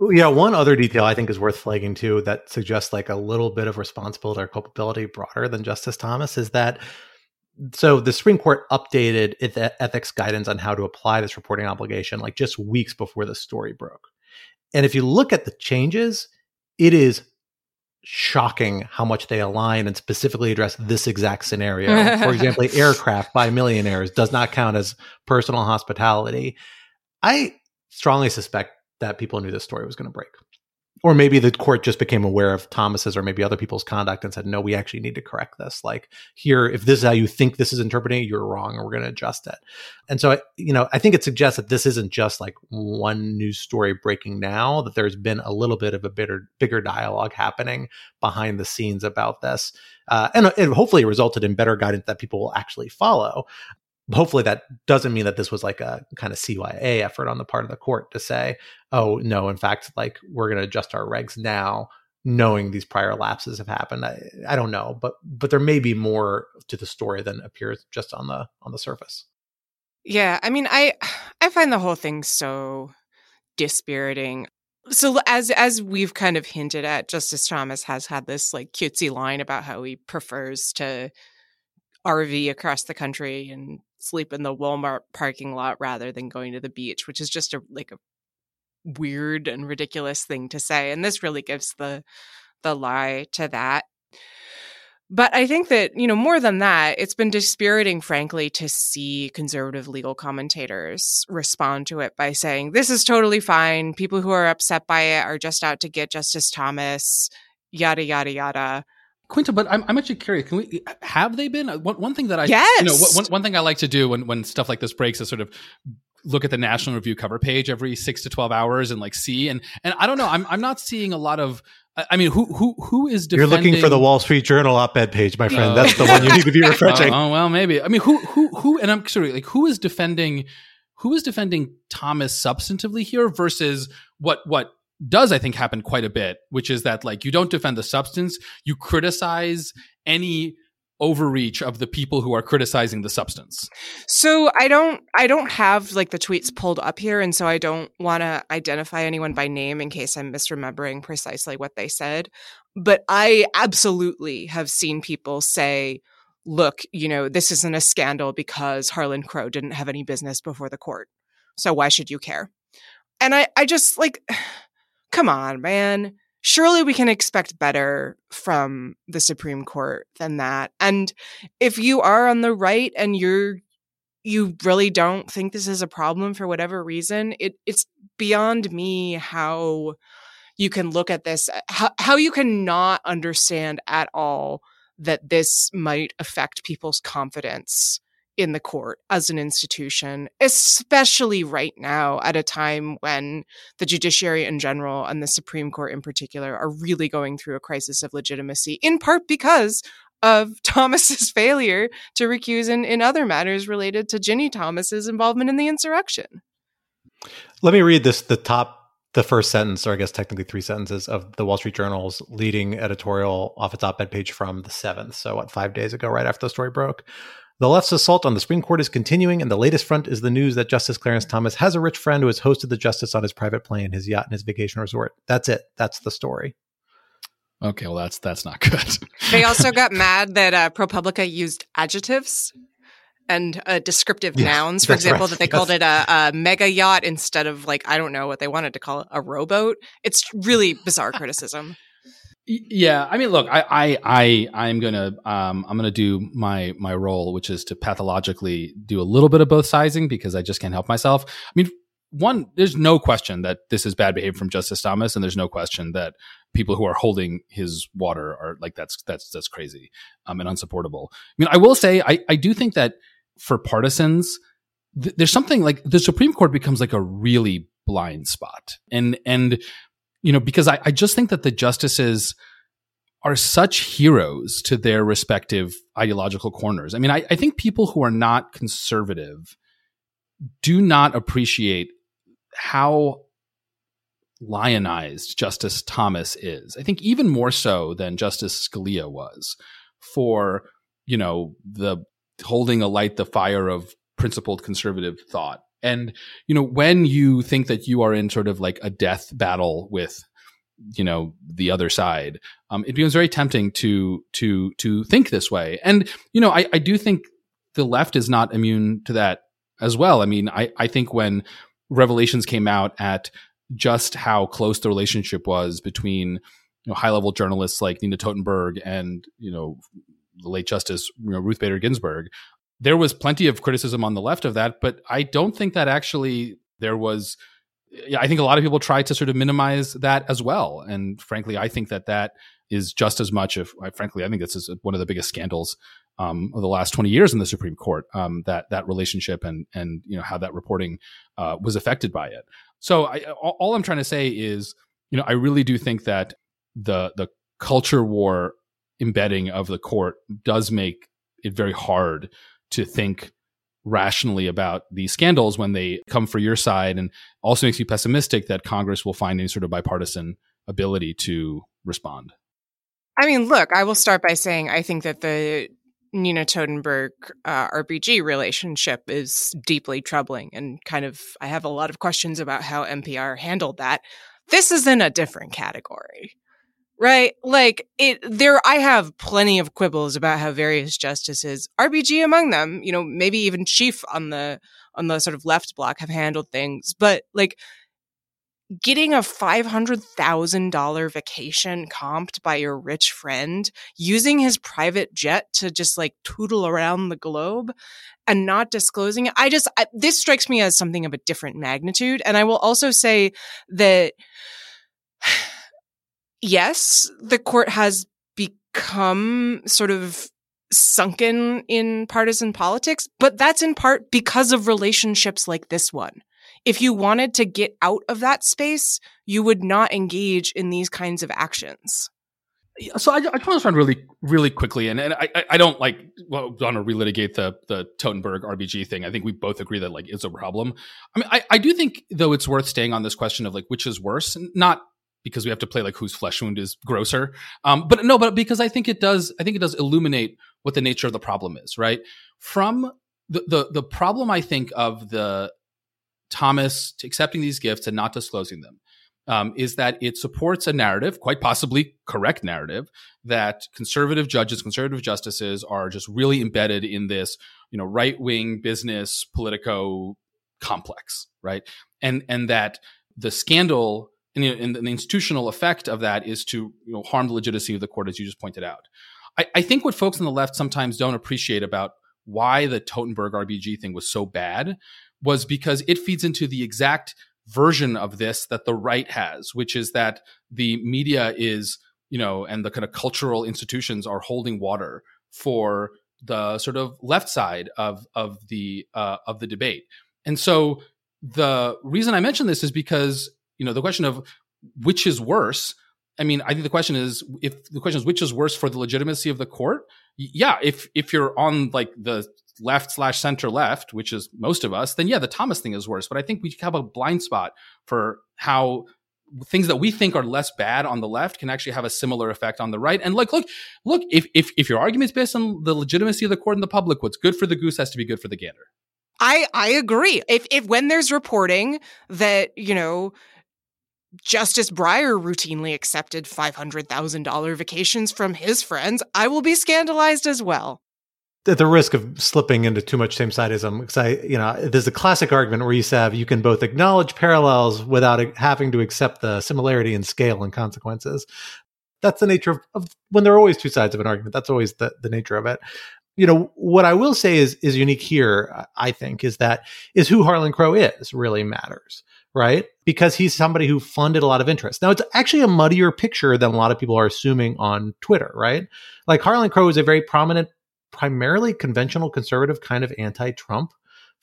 Yeah, one other detail I think is worth flagging too that suggests like a little bit of responsibility or culpability broader than Justice Thomas is that so the Supreme Court updated its ethics guidance on how to apply this reporting obligation like just weeks before the story broke. And if you look at the changes, it is shocking how much they align and specifically address this exact scenario. For example, aircraft by millionaires does not count as personal hospitality. I strongly suspect that people knew this story was going to break or maybe the court just became aware of Thomas's or maybe other people's conduct and said, no, we actually need to correct this. Like here, if this is how you think this is interpreting you're wrong, and we're going to adjust it. And so, you know, I think it suggests that this isn't just like one news story breaking now; that there's been a little bit of a bigger, bigger dialogue happening behind the scenes about this, uh, and it hopefully resulted in better guidance that people will actually follow hopefully that doesn't mean that this was like a kind of CYA effort on the part of the court to say, oh no, in fact, like we're going to adjust our regs now, knowing these prior lapses have happened. I, I don't know, but but there may be more to the story than appears just on the on the surface. Yeah, I mean, I I find the whole thing so dispiriting. So as as we've kind of hinted at, Justice Thomas has had this like cutesy line about how he prefers to RV across the country and sleep in the Walmart parking lot rather than going to the beach, which is just a like a weird and ridiculous thing to say. And this really gives the the lie to that. But I think that, you know, more than that, it's been dispiriting, frankly, to see conservative legal commentators respond to it by saying, this is totally fine. People who are upset by it are just out to get Justice Thomas, yada, yada, yada. Quinta, but I'm, I'm actually curious. Can we have they been uh, one, one thing that I yes. you know one, one thing I like to do when when stuff like this breaks is sort of look at the National Review cover page every six to twelve hours and like see and and I don't know I'm I'm not seeing a lot of I mean, who who who is defending? You're looking for the Wall Street Journal op-ed page, my friend. Oh. That's the one you need to be refreshing. oh, well, maybe. I mean, who who who? And I'm sorry, like who is defending? Who is defending Thomas substantively here versus what what does I think happen quite a bit, which is that like you don't defend the substance, you criticize any overreach of the people who are criticizing the substance. So I don't I don't have like the tweets pulled up here and so I don't want to identify anyone by name in case I'm misremembering precisely what they said, but I absolutely have seen people say look, you know, this isn't a scandal because Harlan Crow didn't have any business before the court. So why should you care? And I I just like come on, man surely we can expect better from the Supreme Court than that. And if you are on the right and you're you really don't think this is a problem for whatever reason, it it's beyond me how you can look at this uh, how, how you can not understand at all that this might affect people's confidence in the court as an institution, especially right now at a time when the judiciary in general and the Supreme Court in particular are really going through a crisis of legitimacy, in part because of Thomas's failure to recuse in, in other matters related to Ginni Thomas's involvement in the insurrection. Let me read this the top the first sentence, or I guess technically three sentences of the Wall Street Journal's leading editorial off its op-ed page from the seventh. So what, five days ago, right after the story broke. The left's assault on the Supreme Court is continuing, and the latest front is the news that Justice Clarence Thomas has a rich friend who has hosted the justice on his private plane, his yacht, and his vacation resort. That's it. That's the story. Okay, well, that's that's not good. they also got mad that uh, ProPublica used adjectives and uh, descriptive nouns. For example, right. that they yes. called it a, a, mega yacht instead of like I don't know what they wanted to call it, a rowboat. It's really bizarre criticism. Yeah, I mean, look, I, I, I, I'm gonna, um, I'm gonna do my my role, which is to pathologically do a little bit of both sizing because I just can't help myself. I mean, one, there's no question that this is bad behavior from Justice Thomas, and there's no question that people who are holding his water are like that's that's that's crazy um, and unsupportable. I mean, I will say, I I do think that for partisans, th- there's something like the Supreme Court becomes like a really blind spot, and and you know, because I, I just think that the justices are such heroes to their respective ideological corners. I mean, I, I think people who are not conservative do not appreciate how lionized Justice Thomas is. I think even more so than Justice Scalia was for, you know, the holding alight the fire of principled conservative thought. And, you know, when you think that you are in sort of like a death battle with, you know, the other side, um, it becomes very tempting to, to, to think this way. And, you know, I, I do think the left is not immune to that as well. I mean, I, I think when revelations came out at just how close the relationship was between, you know, high level journalists like Nina Totenberg and, you know, the late Justice you know, Ruth Bader Ginsburg, there was plenty of criticism on the left of that, but I don't think that actually there was. I think a lot of people tried to sort of minimize that as well, and frankly, I think that that is just as much. If frankly, I think this is one of the biggest scandals um, of the last twenty years in the Supreme Court. Um, that that relationship and and you know how that reporting uh, was affected by it. So I, all I'm trying to say is, you know, I really do think that the the culture war embedding of the court does make it very hard to think rationally about these scandals when they come for your side and also makes you pessimistic that Congress will find any sort of bipartisan ability to respond. I mean, look, I will start by saying I think that the Nina Totenberg uh, RBG relationship is deeply troubling and kind of, I have a lot of questions about how NPR handled that. This is in a different category right? Like it there I have plenty of quibbles about how various justices, RBG among them, you know, maybe even chief on the on the sort of left block have handled things, but like getting a $500,000 vacation comped by your rich friend, using his private jet to just like tootle around the globe and not disclosing it. I just, I, this strikes me as something of a different magnitude. And I will also say that yes, the court has become sort of sunken in partisan politics, but that's in part because of relationships like this one. if you wanted to get out of that space, you would not engage in these kinds of actions. So I, I just want to respond really, really quickly, and, and I, I don't like well, want to relitigate the the Totenberg RBG thing. I think we both agree that like it's a problem. I mean, I, I do think though it's worth staying on this question of like which is worse, not because we have to play like whose flesh wound is grosser, um, but no, but because I think it does. I think it does illuminate what the nature of the problem is. Right from the the the problem I think of the Thomas accepting these gifts and not disclosing them um, is that it supports a narrative, quite possibly correct narrative, that conservative judges, conservative justices are just really embedded in this, you know, right wing business politico complex, right? And and that the scandal and, and, the institutional effect of that is to you know harm the legitimacy of the court, as you just pointed out. I, I think what folks on the left sometimes don't appreciate about why the Totenberg RBG thing was so bad was because it feeds into the exact version of this that the right has, which is that the media is, you know, and the kind of cultural institutions are holding water for the sort of left side of of the uh, of the debate. And so the reason I mention this is because you know the question of which is worse. I mean, I think the question is if the question is which is worse for the legitimacy of the court. Yeah, if if you're on like the left slash center left, which is most of us, then yeah, the Thomas thing is worse. But I think we have a blind spot for how things that we think are less bad on the left can actually have a similar effect on the right. And like, look, look, if if if your argument is based on the legitimacy of the court and the public, what's good for the goose has to be good for the gander. I I agree. If if when there's reporting that you know Justice Breyer routinely accepted $500,000 vacations from his friends, I will be scandalized as well at the risk of slipping into too much same sideism, um, because I, you know, there's a classic argument where you have you can both acknowledge parallels without having to accept the similarity in scale and consequences. That's the nature of, of when there are always two sides of an argument. That's always the, the nature of it. You know, what I will say is is unique here, I think, is that is who Harlan Crow is really matters, right? Because he's somebody who funded a lot of interest. Now, it's actually a muddier picture than a lot of people are assuming on Twitter, right? Like Harlan Crow is a very prominent primarily conventional conservative kind of anti-Trump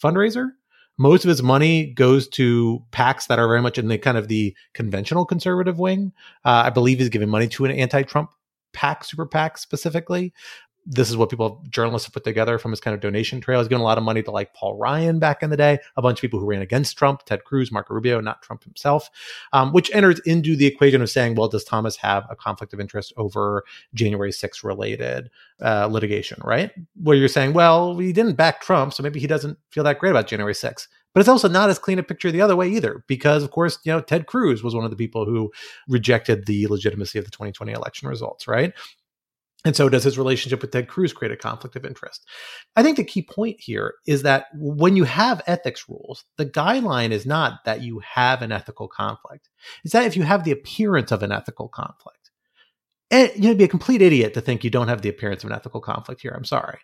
fundraiser. Most of his money goes to PACs that are very much in the kind of the conventional conservative wing. Uh, I believe he's giving money to an anti-Trump PAC, super PAC specifically this is what people journalists have put together from his kind of donation trail. He's given a lot of money to like Paul Ryan back in the day, a bunch of people who ran against Trump, Ted Cruz, Marco Rubio, not Trump himself, um, which enters into the equation of saying, well, does Thomas have a conflict of interest over January 6th related uh, litigation, right? Where you're saying, well, he didn't back Trump, so maybe he doesn't feel that great about January 6th. But it's also not as clean a picture the other way either, because of course, you know, Ted Cruz was one of the people who rejected the legitimacy of the 2020 election results, right? And so, does his relationship with Ted Cruz create a conflict of interest? I think the key point here is that when you have ethics rules, the guideline is not that you have an ethical conflict. It's that if you have the appearance of an ethical conflict. And you'd be a complete idiot to think you don't have the appearance of an ethical conflict here. I'm sorry.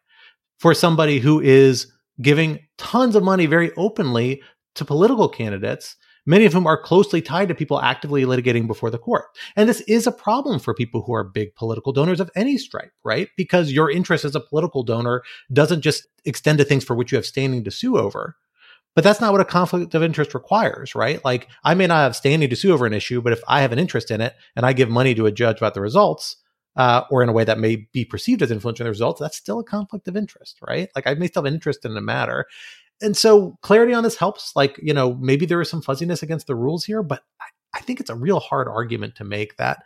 For somebody who is giving tons of money very openly to political candidates many of whom are closely tied to people actively litigating before the court. And this is a problem for people who are big political donors of any stripe, right? Because your interest as a political donor doesn't just extend to things for which you have standing to sue over. But that's not what a conflict of interest requires, right? Like, I may not have standing to sue over an issue, but if I have an interest in it and I give money to a judge about the results, uh, or in a way that may be perceived as influencing the results, that's still a conflict of interest, right? Like, I may still have an interest in a matter and so clarity on this helps. Like, you know, maybe there is some fuzziness against the rules here, but I, I think it's a real hard argument to make that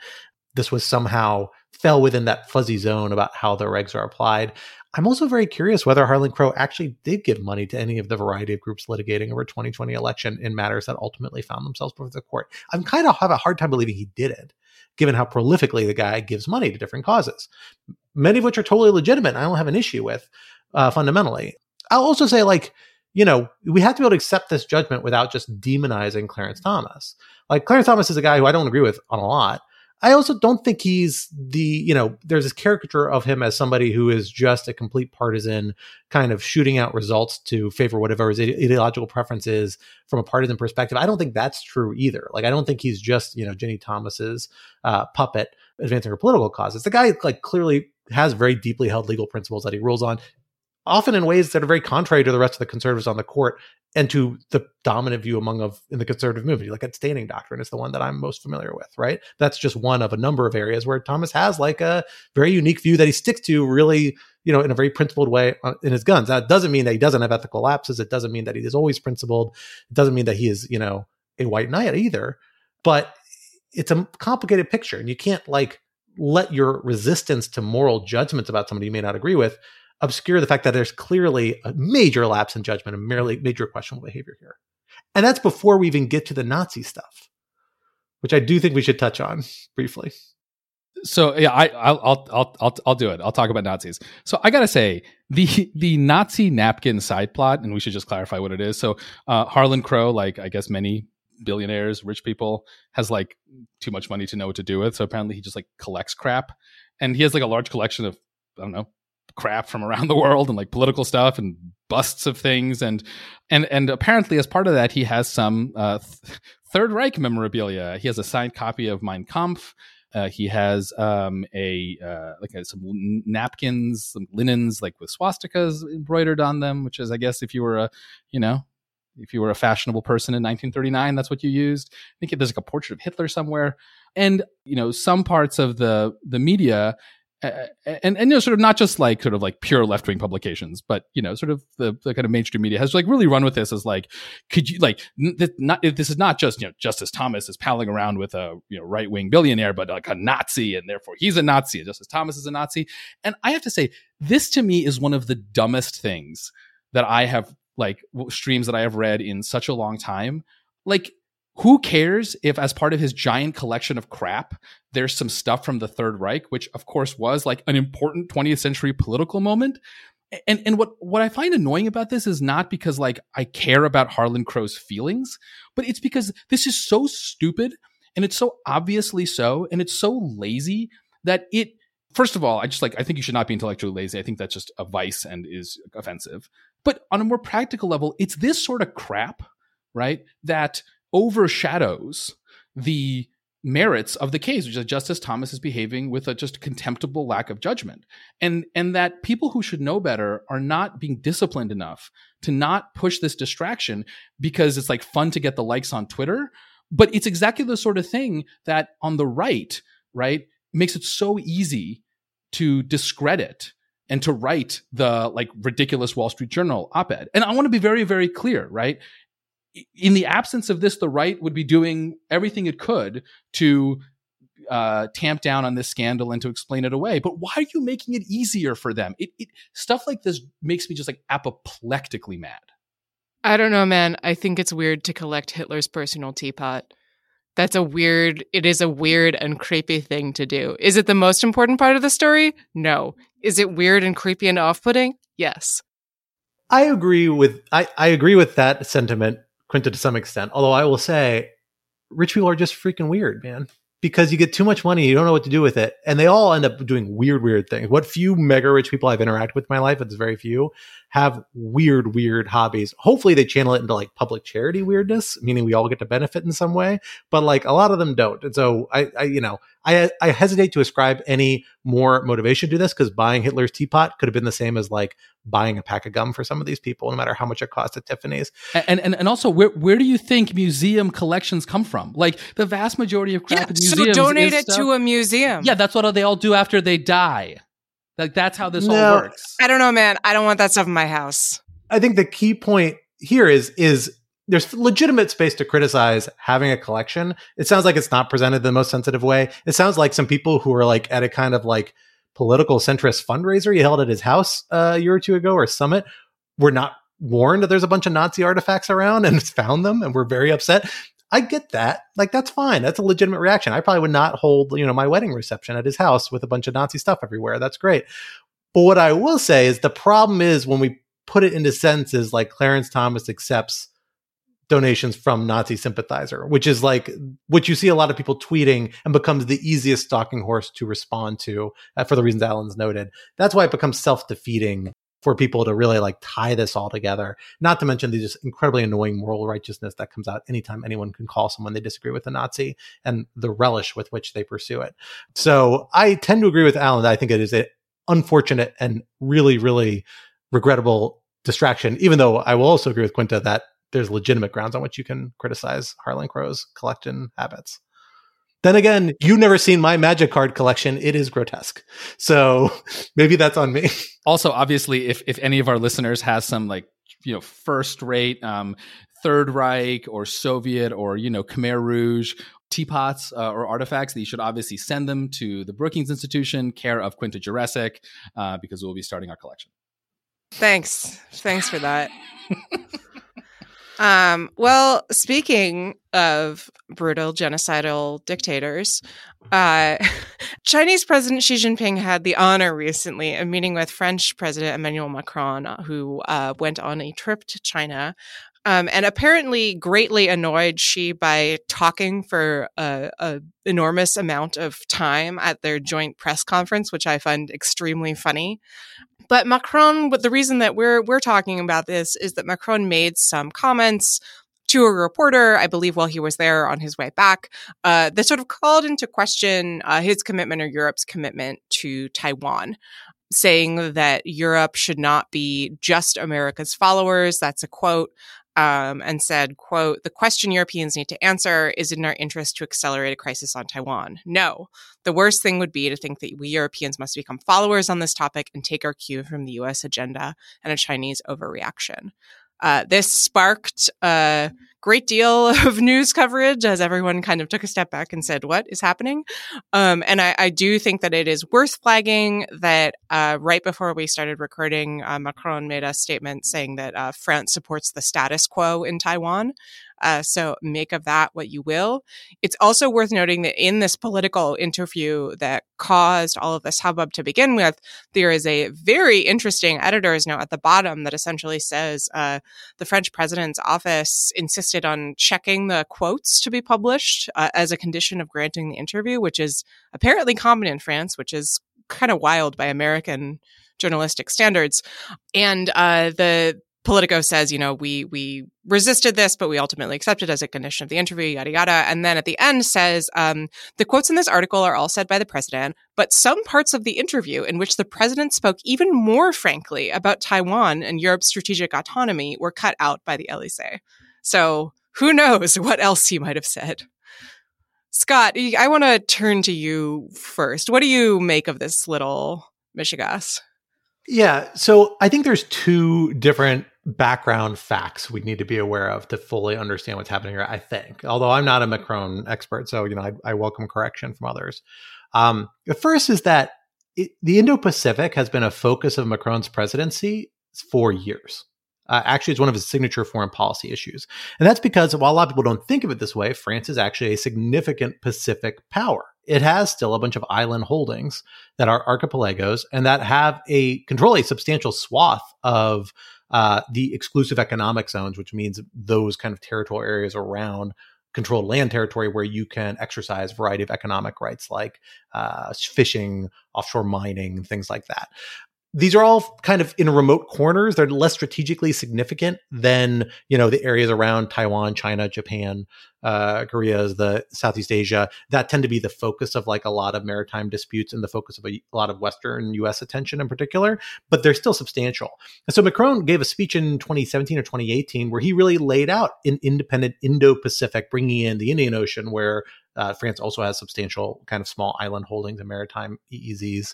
this was somehow fell within that fuzzy zone about how the regs are applied. I'm also very curious whether Harlan Crow actually did give money to any of the variety of groups litigating over 2020 election in matters that ultimately found themselves before the court. I'm kind of have a hard time believing he did it, given how prolifically the guy gives money to different causes, many of which are totally legitimate. I don't have an issue with uh, fundamentally. I'll also say, like, you know, we have to be able to accept this judgment without just demonizing Clarence Thomas. Like Clarence Thomas is a guy who I don't agree with on a lot. I also don't think he's the, you know, there's this caricature of him as somebody who is just a complete partisan, kind of shooting out results to favor whatever his ideological preference is from a partisan perspective. I don't think that's true either. Like, I don't think he's just, you know, Ginni Thomas's uh, puppet advancing her political causes. The guy, like, clearly has very deeply held legal principles that he rules on often in ways that are very contrary to the rest of the conservatives on the court and to the dominant view among of in the conservative movement. Like at staining doctrine is the one that I'm most familiar with, right? That's just one of a number of areas where Thomas has like a very unique view that he sticks to really, you know, in a very principled way uh, in his guns. It doesn't mean that he doesn't have ethical lapses. It doesn't mean that he is always principled. It doesn't mean that he is, you know, a white knight either. But it's a complicated picture and you can't like let your resistance to moral judgments about somebody you may not agree with obscure the fact that there's clearly a major lapse in judgment and merely major questionable behavior here. And that's before we even get to the Nazi stuff, which I do think we should touch on briefly. So yeah, I, I'll I'll I'll I'll do it. I'll talk about Nazis. So I gotta say the the Nazi napkin side plot, and we should just clarify what it is. So uh, Harlan Crow, like I guess many billionaires, rich people, has like too much money to know what to do with. So apparently he just like collects crap, and he has like a large collection of I don't know crap from around the world and like political stuff and busts of things and and and apparently as part of that he has some uh, th- Third Reich memorabilia. He has a signed copy of Mein Kampf. Uh, he has um, a uh, like a, some napkins, some linens like with swastikas embroidered on them, which is, I guess, if you were a, you know, if you were a fashionable person in 1939, that's what you used. I think there's like a portrait of Hitler somewhere, and you know, some parts of the the media and and you know sort of not just like sort of like pure left wing publications, but you know sort of the, the kind of mainstream media has like really run with this as like could you like not this is not just you know Justice Thomas is palling around with a you know right wing billionaire, but like a Nazi, and therefore he's a Nazi, and Justice Thomas is a Nazi. And I have to say, this to me is one of the dumbest things that I have like streams that I have read in such a long time. Like who cares if as part of his giant collection of crap there's some stuff from the third reich which of course was like an important 20th century political moment? And and what what i find annoying about this is not because like i care about harlan crow's feelings but it's because this is so stupid and it's so obviously so and it's so lazy that it first of all i just like i think you should not be intellectually lazy. I think that's just a vice and is offensive. But on a more practical level it's this sort of crap right that overshadows the merits of the case, which is Justice Thomas is behaving with a just contemptible lack of judgment. And and that people who should know better are not being disciplined enough to not push this distraction because it's like fun to get the likes on Twitter. But it's exactly the sort of thing that on the right, right, makes it so easy to discredit and to write the like ridiculous Wall Street Journal op-ed. And I want to be very, very clear, right? In the absence of this, the right would be doing everything it could to uh, tamp down on this scandal and to explain it away. But why are you making it easier for them? It, it stuff like this makes me just like apoplectically mad. I don't know, man. I think it's weird to collect Hitler's personal teapot. That's a weird, it is a weird and creepy thing to do. Is it the most important part of the story? No. Is it weird and creepy and off putting? Yes. I agree with I, I agree with that sentiment Quinta to some extent. Although I will say, rich people are just freaking weird, man. Because you get too much money, you don't know what to do with it, and they all end up doing weird, weird things. What few mega rich people I've interacted with in my life, it's very few, have weird, weird hobbies. Hopefully, they channel it into like public charity weirdness, meaning we all get to benefit in some way. But like a lot of them don't, and so I, I you know, I I hesitate to ascribe any more motivation to this because buying Hitler's teapot could have been the same as like buying a pack of gum for some of these people, no matter how much it costs at Tiffany's. And and, and also, where where do you think museum collections come from? Like the vast majority of crap yeah, in museums. So donate it stuff, to a museum. Yeah, that's what they all do after they die. Like that's how this no, all works. I don't know, man. I don't want that stuff in my house. I think the key point here is is there's legitimate space to criticize having a collection. It sounds like it's not presented the most sensitive way. It sounds like some people who are like at a kind of like political centrist fundraiser he held at his house uh, a year or two ago or summit were not warned that there's a bunch of Nazi artifacts around and found them and were very upset. I get that. Like that's fine. That's a legitimate reaction. I probably would not hold, you know, my wedding reception at his house with a bunch of Nazi stuff everywhere. That's great. But what I will say is the problem is when we put it into sentences like Clarence Thomas accepts donations from Nazi sympathizer, which is like what you see a lot of people tweeting and becomes the easiest stalking horse to respond to uh, for the reasons Alan's noted. That's why it becomes self defeating for people to really like tie this all together. Not to mention the just incredibly annoying moral righteousness that comes out anytime anyone can call someone they disagree with a Nazi and the relish with which they pursue it. So I tend to agree with Alan that I think it is an unfortunate and really, really regrettable distraction, even though I will also agree with Quinta that there's legitimate grounds on which you can criticize Harlan Crow's collection habits. Then again, you've never seen my magic card collection. It is grotesque. So maybe that's on me. Also, obviously, if, if any of our listeners has some like, you know, first rate, um, Third Reich or Soviet or, you know, Khmer Rouge teapots uh, or artifacts that you should obviously send them to the Brookings Institution, care of Quinta Jurecic, uh, because we'll be starting our collection. Thanks. Thanks for that. um, well, speaking of brutal genocidal dictators, uh, Chinese President Xi Jinping had the honor recently of meeting with French President Emmanuel Macron, who uh, went on a trip to China um, and apparently greatly annoyed she by talking for a, a, enormous amount of time at their joint press conference, which I find extremely funny. But Macron, but the reason that we're we're talking about this is that Macron made some comments to a reporter, I believe, while he was there on his way back, uh, that sort of called into question uh, his commitment or Europe's commitment to Taiwan saying that Europe should not be just America's followers. That's a quote um, and said, quote, the question Europeans need to answer is in our interest to accelerate a crisis on Taiwan. No, the worst thing would be to think that we Europeans must become followers on this topic and take our cue from the US agenda and a Chinese overreaction. Uh, this sparked a great deal of news coverage as everyone kind of took a step back and said, What is happening? Um, and I, I, do think that it is worth flagging that uh, right before we started recording, uh, Macron made a statement saying that uh, France supports the status quo in Taiwan. Uh, so make of that what you will. It's also worth noting that in this political interview that caused all of this hubbub to begin with, there is a very interesting editor's note at the bottom that essentially says uh, the French president's office insisted on checking the quotes to be published uh, as a condition of granting the interview, which is apparently common in France, which is kind of wild by American journalistic standards. And uh, the Politico says, you know, we we resisted this, but we ultimately accepted as a condition of the interview, yada yada. And then at the end says, um, the quotes in this article are all said by the president, but some parts of the interview in which the president spoke even more frankly about Taiwan and Europe's strategic autonomy were cut out by the Elysee. So who knows what else he might have said. Scott, I want to turn to you first. What do you make of this little Mishigas? Yeah, so I think there's two different background facts we need to be aware of to fully understand what's happening here. I think, although I'm not a Macron expert, so you know I, I welcome correction from others. Um, the first is that it, the Indo-Pacific has been a focus of Macron's presidency for years. Uh, actually, it's one of his signature foreign policy issues, and that's because while a lot of people don't think of it this way, France is actually a significant Pacific power it has still a bunch of island holdings that are archipelagos and that have a control a substantial swath of uh, the exclusive economic zones, which means those kind of territorial areas around controlled land territory where you can exercise a variety of economic rights like uh, fishing, offshore mining, things like that these are all kind of in remote corners. They're less strategically significant than you know the areas around Taiwan, China, Japan, uh, Korea, the Southeast Asia that tend to be the focus of like a lot of maritime disputes and the focus of a, a lot of Western U.S. attention in particular. But they're still substantial. And so Macron gave a speech in 2017 or 2018 where he really laid out an independent Indo-Pacific, bringing in the Indian Ocean, where uh, France also has substantial kind of small island holdings and maritime EEZs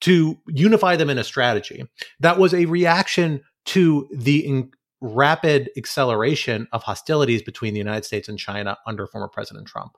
to unify them in a strategy. That was a reaction to the in- rapid acceleration of hostilities between the United States and China under former President Trump,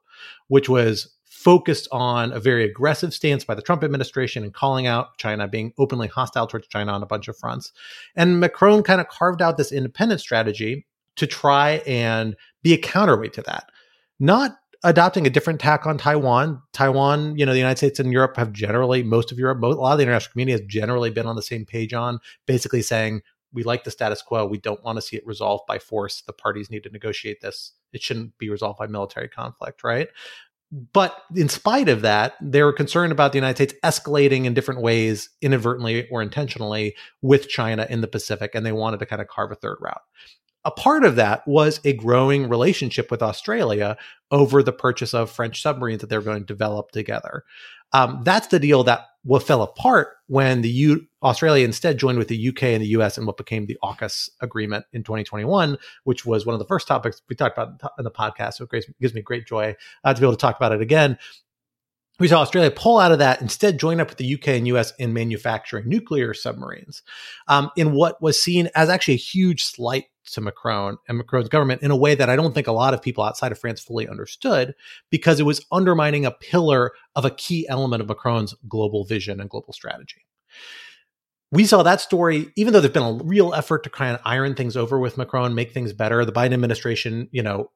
which was focused on a very aggressive stance by the Trump administration and calling out China, being openly hostile towards China on a bunch of fronts. And Macron kind of carved out this independent strategy to try and be a counterweight to that. Not adopting a different tack on Taiwan. Taiwan, you know, the United States and Europe have generally, most of Europe, a lot of the international community has generally been on the same page on basically saying, we like the status quo. We don't want to see it resolved by force. The parties need to negotiate this. It shouldn't be resolved by military conflict, right? But in spite of that, they were concerned about the United States escalating in different ways, inadvertently or intentionally, with China in the Pacific, and they wanted to kind of carve a third route a part of that was a growing relationship with Australia over the purchase of French submarines that they're going to develop together. Um, that's the deal that fell apart when the U- Australia instead joined with the UK and the US in what became the AUKUS agreement in 2021, which was one of the first topics we talked about in the podcast. So it gives me great joy uh, to be able to talk about it again. We saw Australia pull out of that, instead join up with the UK and US in manufacturing nuclear submarines um, in what was seen as actually a huge slight to Macron and Macron's government in a way that I don't think a lot of people outside of France fully understood because it was undermining a pillar of a key element of Macron's global vision and global strategy. We saw that story, even though there's been a real effort to kind of iron things over with Macron, make things better. The Biden administration, you know,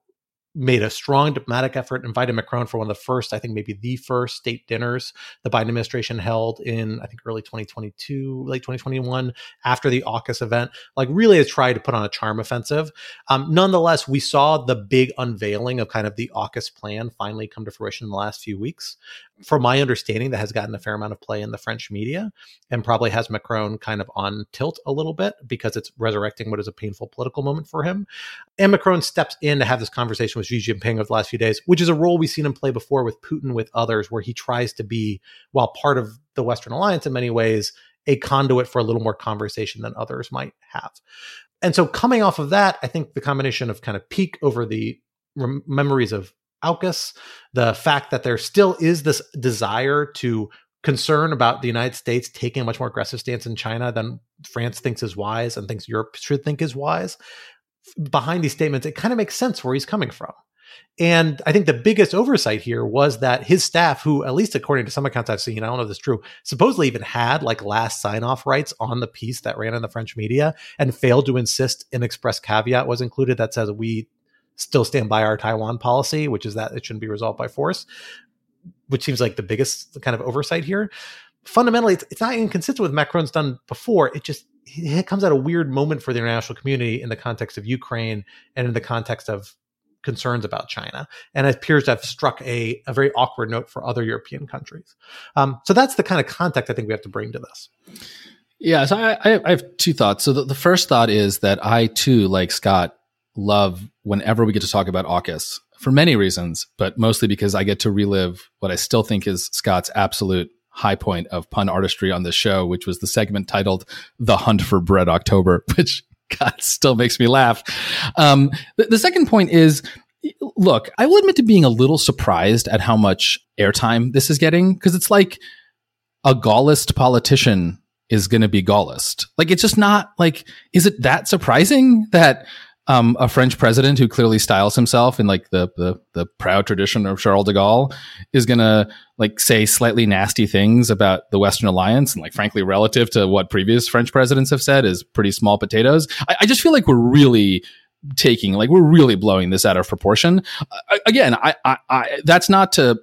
made a strong diplomatic effort, invited Macron for one of the first, I think maybe the first state dinners the Biden administration held in, I think, early 2022, late 2021, after the AUKUS event. Like, really has tried to put on a charm offensive. Um, nonetheless, we saw the big unveiling of kind of the AUKUS plan finally come to fruition in the last few weeks. From my understanding, that has gotten a fair amount of play in the French media and probably has Macron kind of on tilt a little bit because it's resurrecting what is a painful political moment for him. And Macron steps in to have this conversation with Xi Jinping over the last few days, which is a role we've seen him play before with Putin, with others, where he tries to be, while part of the Western alliance in many ways, a conduit for a little more conversation than others might have. And so, coming off of that, I think the combination of kind of peak over the memories of AUKUS, the fact that there still is this desire to concern about the United States taking a much more aggressive stance in China than France thinks is wise and thinks Europe should think is wise, behind these statements, it kind of makes sense where he's coming from. And I think the biggest oversight here was that his staff, who, at least according to some accounts I've seen, I don't know if this is true, supposedly even had like last sign off rights on the piece that ran in the French media and failed to insist an express caveat was included that says we still stand by our Taiwan policy, which is that it shouldn't be resolved by force, which seems like the biggest kind of oversight here. Fundamentally, it's, it's not inconsistent with Macron's done before. It just it comes at a weird moment for the international community in the context of Ukraine and in the context of concerns about China, and it appears to have struck a, a very awkward note for other European countries. Um, so that's the kind of context I think we have to bring to this. Yeah, so I, I have two thoughts. So the, the first thought is that I too, like Scott, love whenever we get to talk about AUKUS for many reasons, but mostly because I get to relive what I still think is Scott's absolute high point of pun artistry on this show, which was the segment titled "The Hunt for Bread October," which God still makes me laugh. Um, the, the second point is look, I will admit to being a little surprised at how much airtime this is getting because it's like a Gaullist politician is going to be Gaullist. Like, it's just not like, is it that surprising that um, a French president who clearly styles himself in like the, the, the proud tradition of Charles de Gaulle is gonna like say slightly nasty things about the Western Alliance and like frankly relative to what previous French presidents have said is pretty small potatoes. I, I just feel like we're really taking like we're really blowing this out of proportion. Uh, again, I, I, I that's not to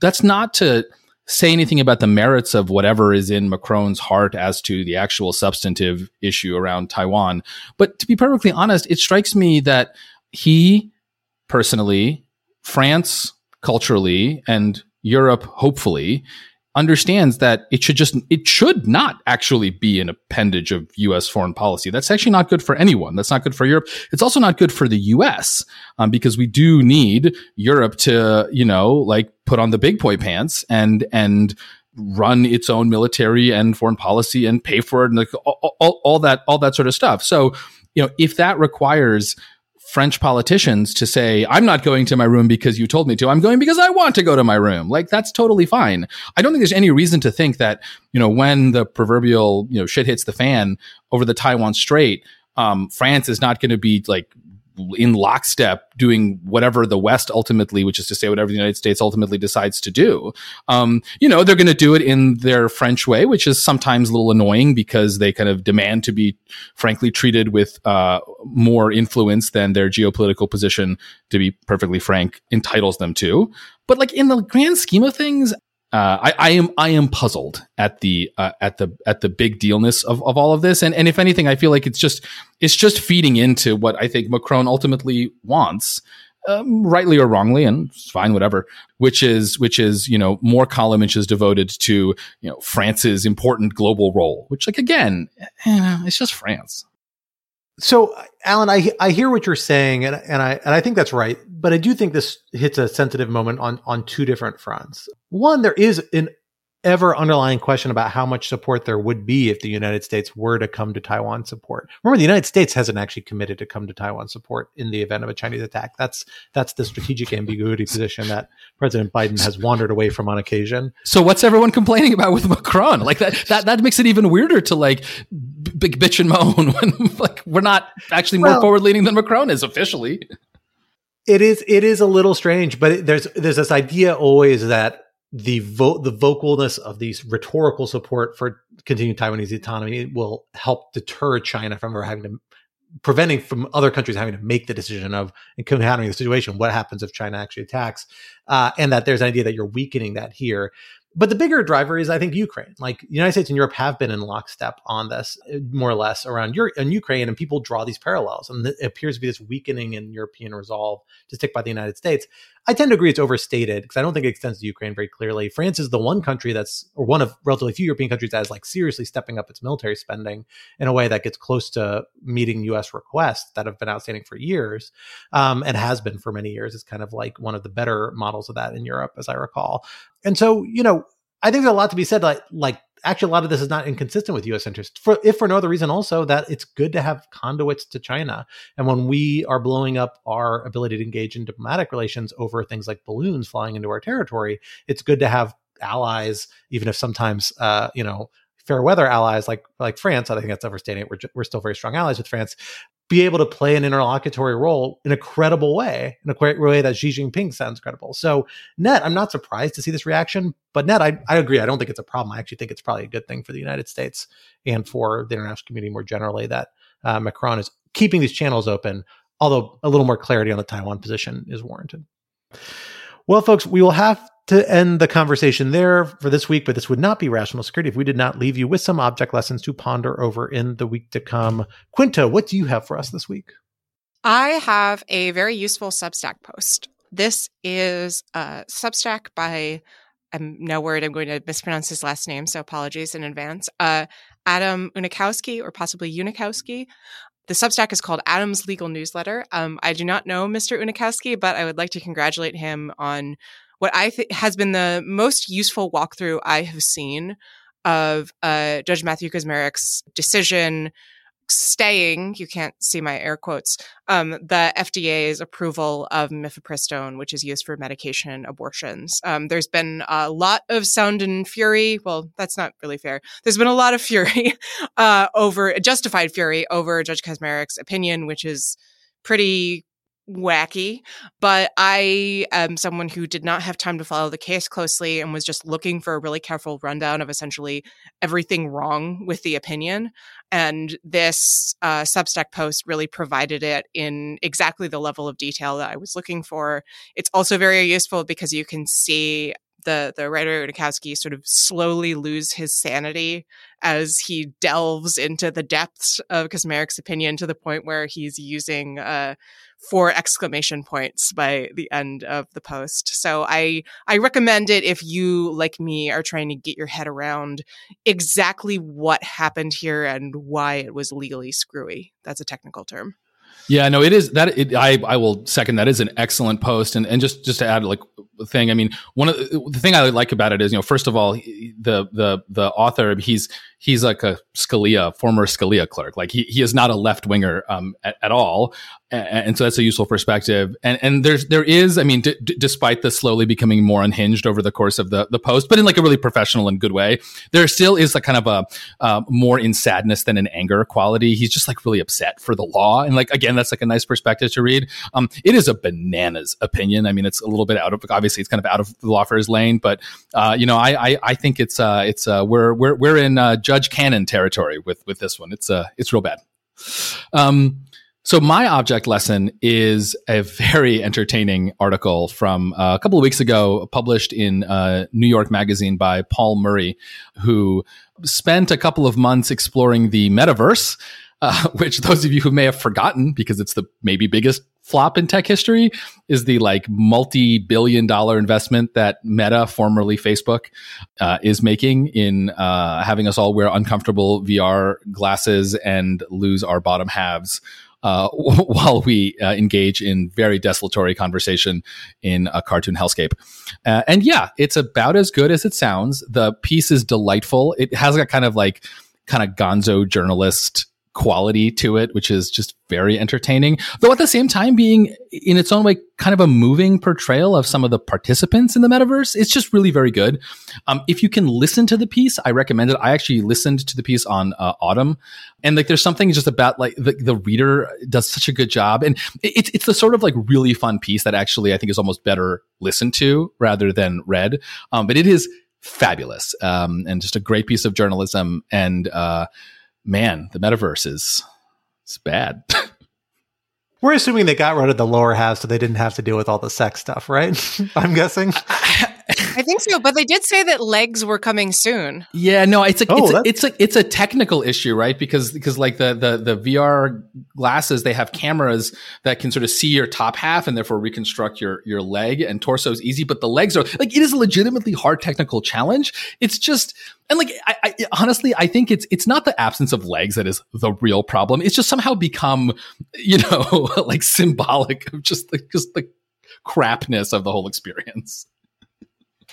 that's not to say anything about the merits of whatever is in Macron's heart as to the actual substantive issue around Taiwan. But to be perfectly honest, it strikes me that he personally, France culturally, and Europe hopefully understands that it should just it should not actually be an appendage of US foreign policy. That's actually not good for anyone. That's not good for Europe. It's also not good for the US um, because we do need Europe to, you know, like put on the big boy pants and and run its own military and foreign policy and pay for it and like all, all, all that all that sort of stuff. So, you know, if that requires French politicians to say, I'm not going to my room because you told me to. I'm going because I want to go to my room. Like that's totally fine. I don't think there's any reason to think that, you know, when the proverbial, you know, shit hits the fan over the Taiwan Strait, um, France is not going to be like in lockstep doing whatever the West ultimately, which is to say whatever the United States ultimately decides to do. Um, you know, they're going to do it in their French way, which is sometimes a little annoying because they kind of demand to be, frankly, treated with uh, more influence than their geopolitical position, to be perfectly frank, entitles them to. But like in the grand scheme of things, uh, I, I, am I am puzzled at the uh, at the at the big dealness of, of all of this, and and if anything, I feel like it's just it's just feeding into what I think Macron ultimately wants, um, rightly or wrongly, and fine, whatever. Which is which is you know more column inches devoted to you know France's important global role, which like again, eh, it's just France. So, Alan, I I hear what you're saying, and and I and I think that's right. But I do think this hits a sensitive moment on on two different fronts. One, there is an ever underlying question about how much support there would be if the United States were to come to Taiwan support. Remember, the United States hasn't actually committed to come to Taiwan support in the event of a Chinese attack. That's that's the strategic ambiguity position that President Biden has wandered away from on occasion. So what's everyone complaining about with Macron? Like that that that makes it even weirder to like big bitch and moan when like we're not actually more well, forward leaning than Macron is officially. It is it is a little strange, but there's there's this idea always that the vo- the vocalness of these rhetorical support for continued Taiwanese autonomy will help deter China from ever having to preventing from other countries having to make the decision of encountering the situation. What happens if China actually attacks? Uh, and that there's an idea that you're weakening that here but the bigger driver is, I think, Ukraine. Like the United States and Europe have been in lockstep on this, uh, more or less, around Europe and Ukraine, and people draw these parallels, and it appears to be this weakening in European resolve to stick by the United States. I tend to agree it's overstated because I don't think it extends to Ukraine very clearly. France is the one country that's, or one of relatively few European countries that is like seriously stepping up its military spending in a way that gets close to meeting U.S. requests that have been outstanding for years, um, and has been for many years. It's kind of like one of the better models of that in Europe, as I recall. And so, you know, I think there's a lot to be said. Like, like actually, a lot of this is not inconsistent with U.S. interests. For if for no other reason, also that it's good to have conduits to China. And when we are blowing up our ability to engage in diplomatic relations over things like balloons flying into our territory, it's good to have allies, even if sometimes, uh, you know, fair weather allies like like France. I think that's overstating it. We're we're still very strong allies with France, be able to play an interlocutory role in a credible way, in a way that Xi Jinping sounds credible. So, net, I'm not surprised to see this reaction, but net, I, I agree. I don't think it's a problem. I actually think it's probably a good thing for the United States and for the international community more generally that uh, Macron is keeping these channels open, although a little more clarity on the Taiwan position is warranted. Well, folks, we will have to end the conversation there for this week, but this would not be rational security if we did not leave you with some object lessons to ponder over in the week to come. Quinta, what do you have for us this week? I have a very useful Substack post. This is a Substack by I'm no worried I'm going to mispronounce his last name, so apologies in advance. Uh, Adam Unikowsky, or possibly Unikowsky. The Substack is called Adam's Legal Newsletter. Um, I do not know Mr. Unikowsky, but I would like to congratulate him on what I has been the most useful walkthrough I have seen of uh, Judge Matthew Kacsmaryk's decision staying, you can't see my air quotes, um, the FDA's approval of mifepristone, which is used for medication abortions. Um, there's been a lot of sound and fury. Well, that's not really fair. There's been a lot of fury uh, over, justified fury over Judge Kacsmaryk's opinion, which is pretty wacky, but I am someone who did not have time to follow the case closely and was just looking for a really careful rundown of essentially everything wrong with the opinion. And this uh, Substack post really provided it in exactly the level of detail that I was looking for. It's also very useful because you can see the the writer Unikowsky sort of slowly lose his sanity as he delves into the depths of Kacsmaryk's opinion to the point where he's using uh, four exclamation points by the end of the post. So I I recommend it if you like me are trying to get your head around exactly what happened here and why it was legally screwy. That's a technical term. Yeah, no, it is that. It, I I will second that is an excellent post, and and just just to add like a thing. I mean, one of the, the thing I like about it is you know first of all the the the author he's he's like a Scalia former Scalia clerk, like he he is not a left winger um, at, at all, and, and, so that's a useful perspective. And and there's there is I mean d- despite the slowly becoming more unhinged over the course of the the post, but in like a really professional and good way, there still is like kind of a uh, more in sadness than in anger quality. He's just like really upset for the law, and like again that's like a nice perspective to read. Um, it is a bananas opinion. I mean, it's a little bit out of obviously it's kind of out of the law firm's lane, but uh, you know, I, I, I think it's uh, it's uh, we're we're we're in uh, Judge Cannon territory with with this one. It's uh it's real bad. Um, so my object lesson is a very entertaining article from uh, a couple of weeks ago, published in uh, New York Magazine by Paul Murray, who spent a couple of months exploring the metaverse. Uh, which those of you who may have forgotten because it's the maybe biggest flop in tech history is the like multi-billion dollar investment that meta formerly facebook uh, is making in uh, having us all wear uncomfortable vr glasses and lose our bottom halves uh, while we uh, engage in very desultory conversation in a cartoon hellscape. Uh, and yeah, it's about as good as it sounds. The piece is delightful. It has a kind of like kind of gonzo journalist quality to it, which is just very entertaining, though at the same time being in its own way kind of a moving portrayal of some of the participants in the metaverse. It's just really very good. Um, if you can listen to the piece, I recommend it. I actually listened to the piece on uh, Audm, and like there's something just about like the, the reader does such a good job, and it's it's the sort of like really fun piece that actually I think is almost better listened to rather than read. Um, but it is fabulous um, and just a great piece of journalism and. Uh, man, the metaverse is it's bad. We're assuming they got rid of the lower half so they didn't have to deal with all the sex stuff, right? I'm guessing. I think so, but they did say that legs were coming soon. Yeah, no, it's a, oh, it's, a it's a it's a technical issue, right? Because because like the the the VR glasses, they have cameras that can sort of see your top half and therefore reconstruct your your leg and torso is easy, but the legs are like it is a legitimately hard technical challenge. It's just and like I, I, honestly i think it's it's not the absence of legs that is the real problem it's just somehow become you know like symbolic of just the just the crapness of the whole experience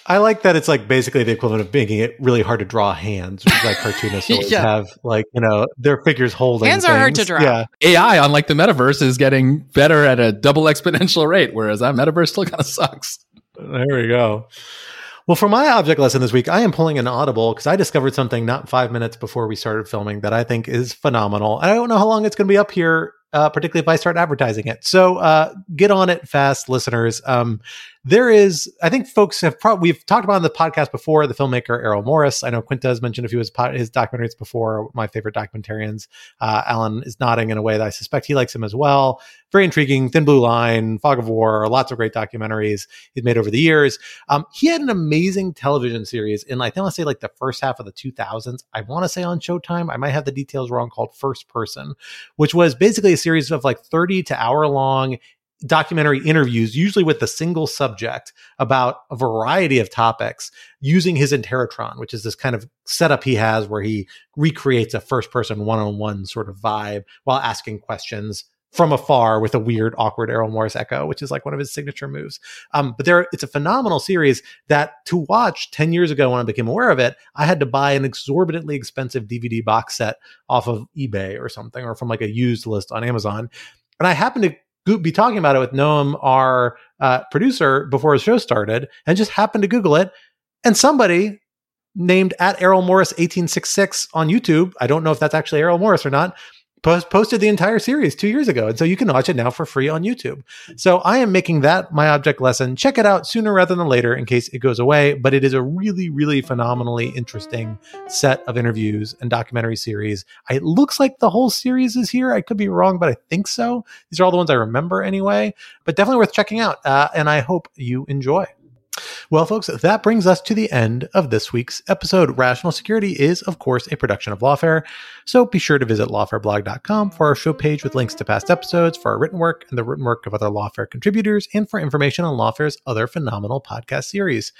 I like that it's like basically the equivalent of making it really hard to draw hands, which is like cartoonists always yeah. have like, you know, their figures holding. Hands things. are hard to draw. Yeah. AI, unlike the metaverse, is getting better at a double exponential rate, whereas that metaverse still kind of sucks. There we go. Well, for my object lesson this week, I am pulling an audible because I discovered something not five minutes before we started filming that I think is phenomenal. And I don't know how long it's going to be up here, uh, particularly if I start advertising it. So uh, get on it fast, listeners. Um, there is, I think folks have probably, we've talked about on the podcast before, the filmmaker Errol Morris. I know Quinta has mentioned a few of his, his documentaries before, my favorite documentarians. Uh, Alan is nodding in a way that I suspect he likes him as well. Very intriguing. Thin Blue Line, Fog of War, lots of great documentaries he's made over the years. Um, he had an amazing television series in, I think, I want to say like the first half of the 2000s. I want to say on Showtime. I might have the details wrong called First Person, which was basically a series of like 30 to hour long documentary interviews, usually with a single subject about a variety of topics using his Interrotron, which is this kind of setup he has where he recreates a first person one on one sort of vibe while asking questions from afar with a weird, awkward Errol Morris echo, which is like one of his signature moves. Um, but there, it's a phenomenal series that to watch 10 years ago when I became aware of it, I had to buy an exorbitantly expensive DVD box set off of eBay or something, or from like a used list on Amazon. And I happened to be talking about it with Noam, our uh, producer, before the show started, and just happened to Google it. And somebody named at Errol Morris 1866 on YouTube, I don't know if that's actually Errol Morris or not, post- posted the entire series two years ago. And so you can watch it now for free on YouTube. So I am making that my object lesson. Check it out sooner rather than later in case it goes away. But it is a really, really phenomenally interesting set of interviews and documentary series. It looks like the whole series is here. I could be wrong, but I think so. These are all the ones I remember anyway, but definitely worth checking out. Uh, and I hope you enjoy. Well, folks, that brings us to the end of this week's episode. Rational Security is, of course, a production of Lawfare, so be sure to visit lawfareblog.com for our show page with links to past episodes, for our written work and the written work of other Lawfare contributors, and for information on Lawfare's other phenomenal podcast series.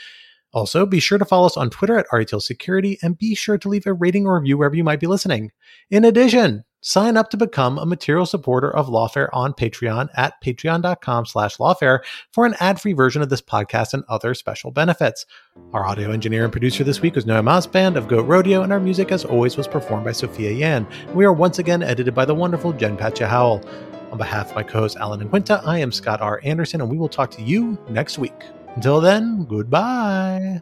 Also, be sure to follow us on Twitter at RTL Security and be sure to leave a rating or review wherever you might be listening. In addition, sign up to become a material supporter of Lawfare on Patreon at patreon.com slash lawfare for an ad-free version of this podcast and other special benefits. Our audio engineer and producer this week was Noam Osband of Goat Rodeo, and our music, as always, was performed by Sophia Yan. We are once again edited by the wonderful Jen Patja Howell. On behalf of my co-hosts Alan and Quinta, I am Scott R. Anderson, and we will talk to you next week. Until then, goodbye.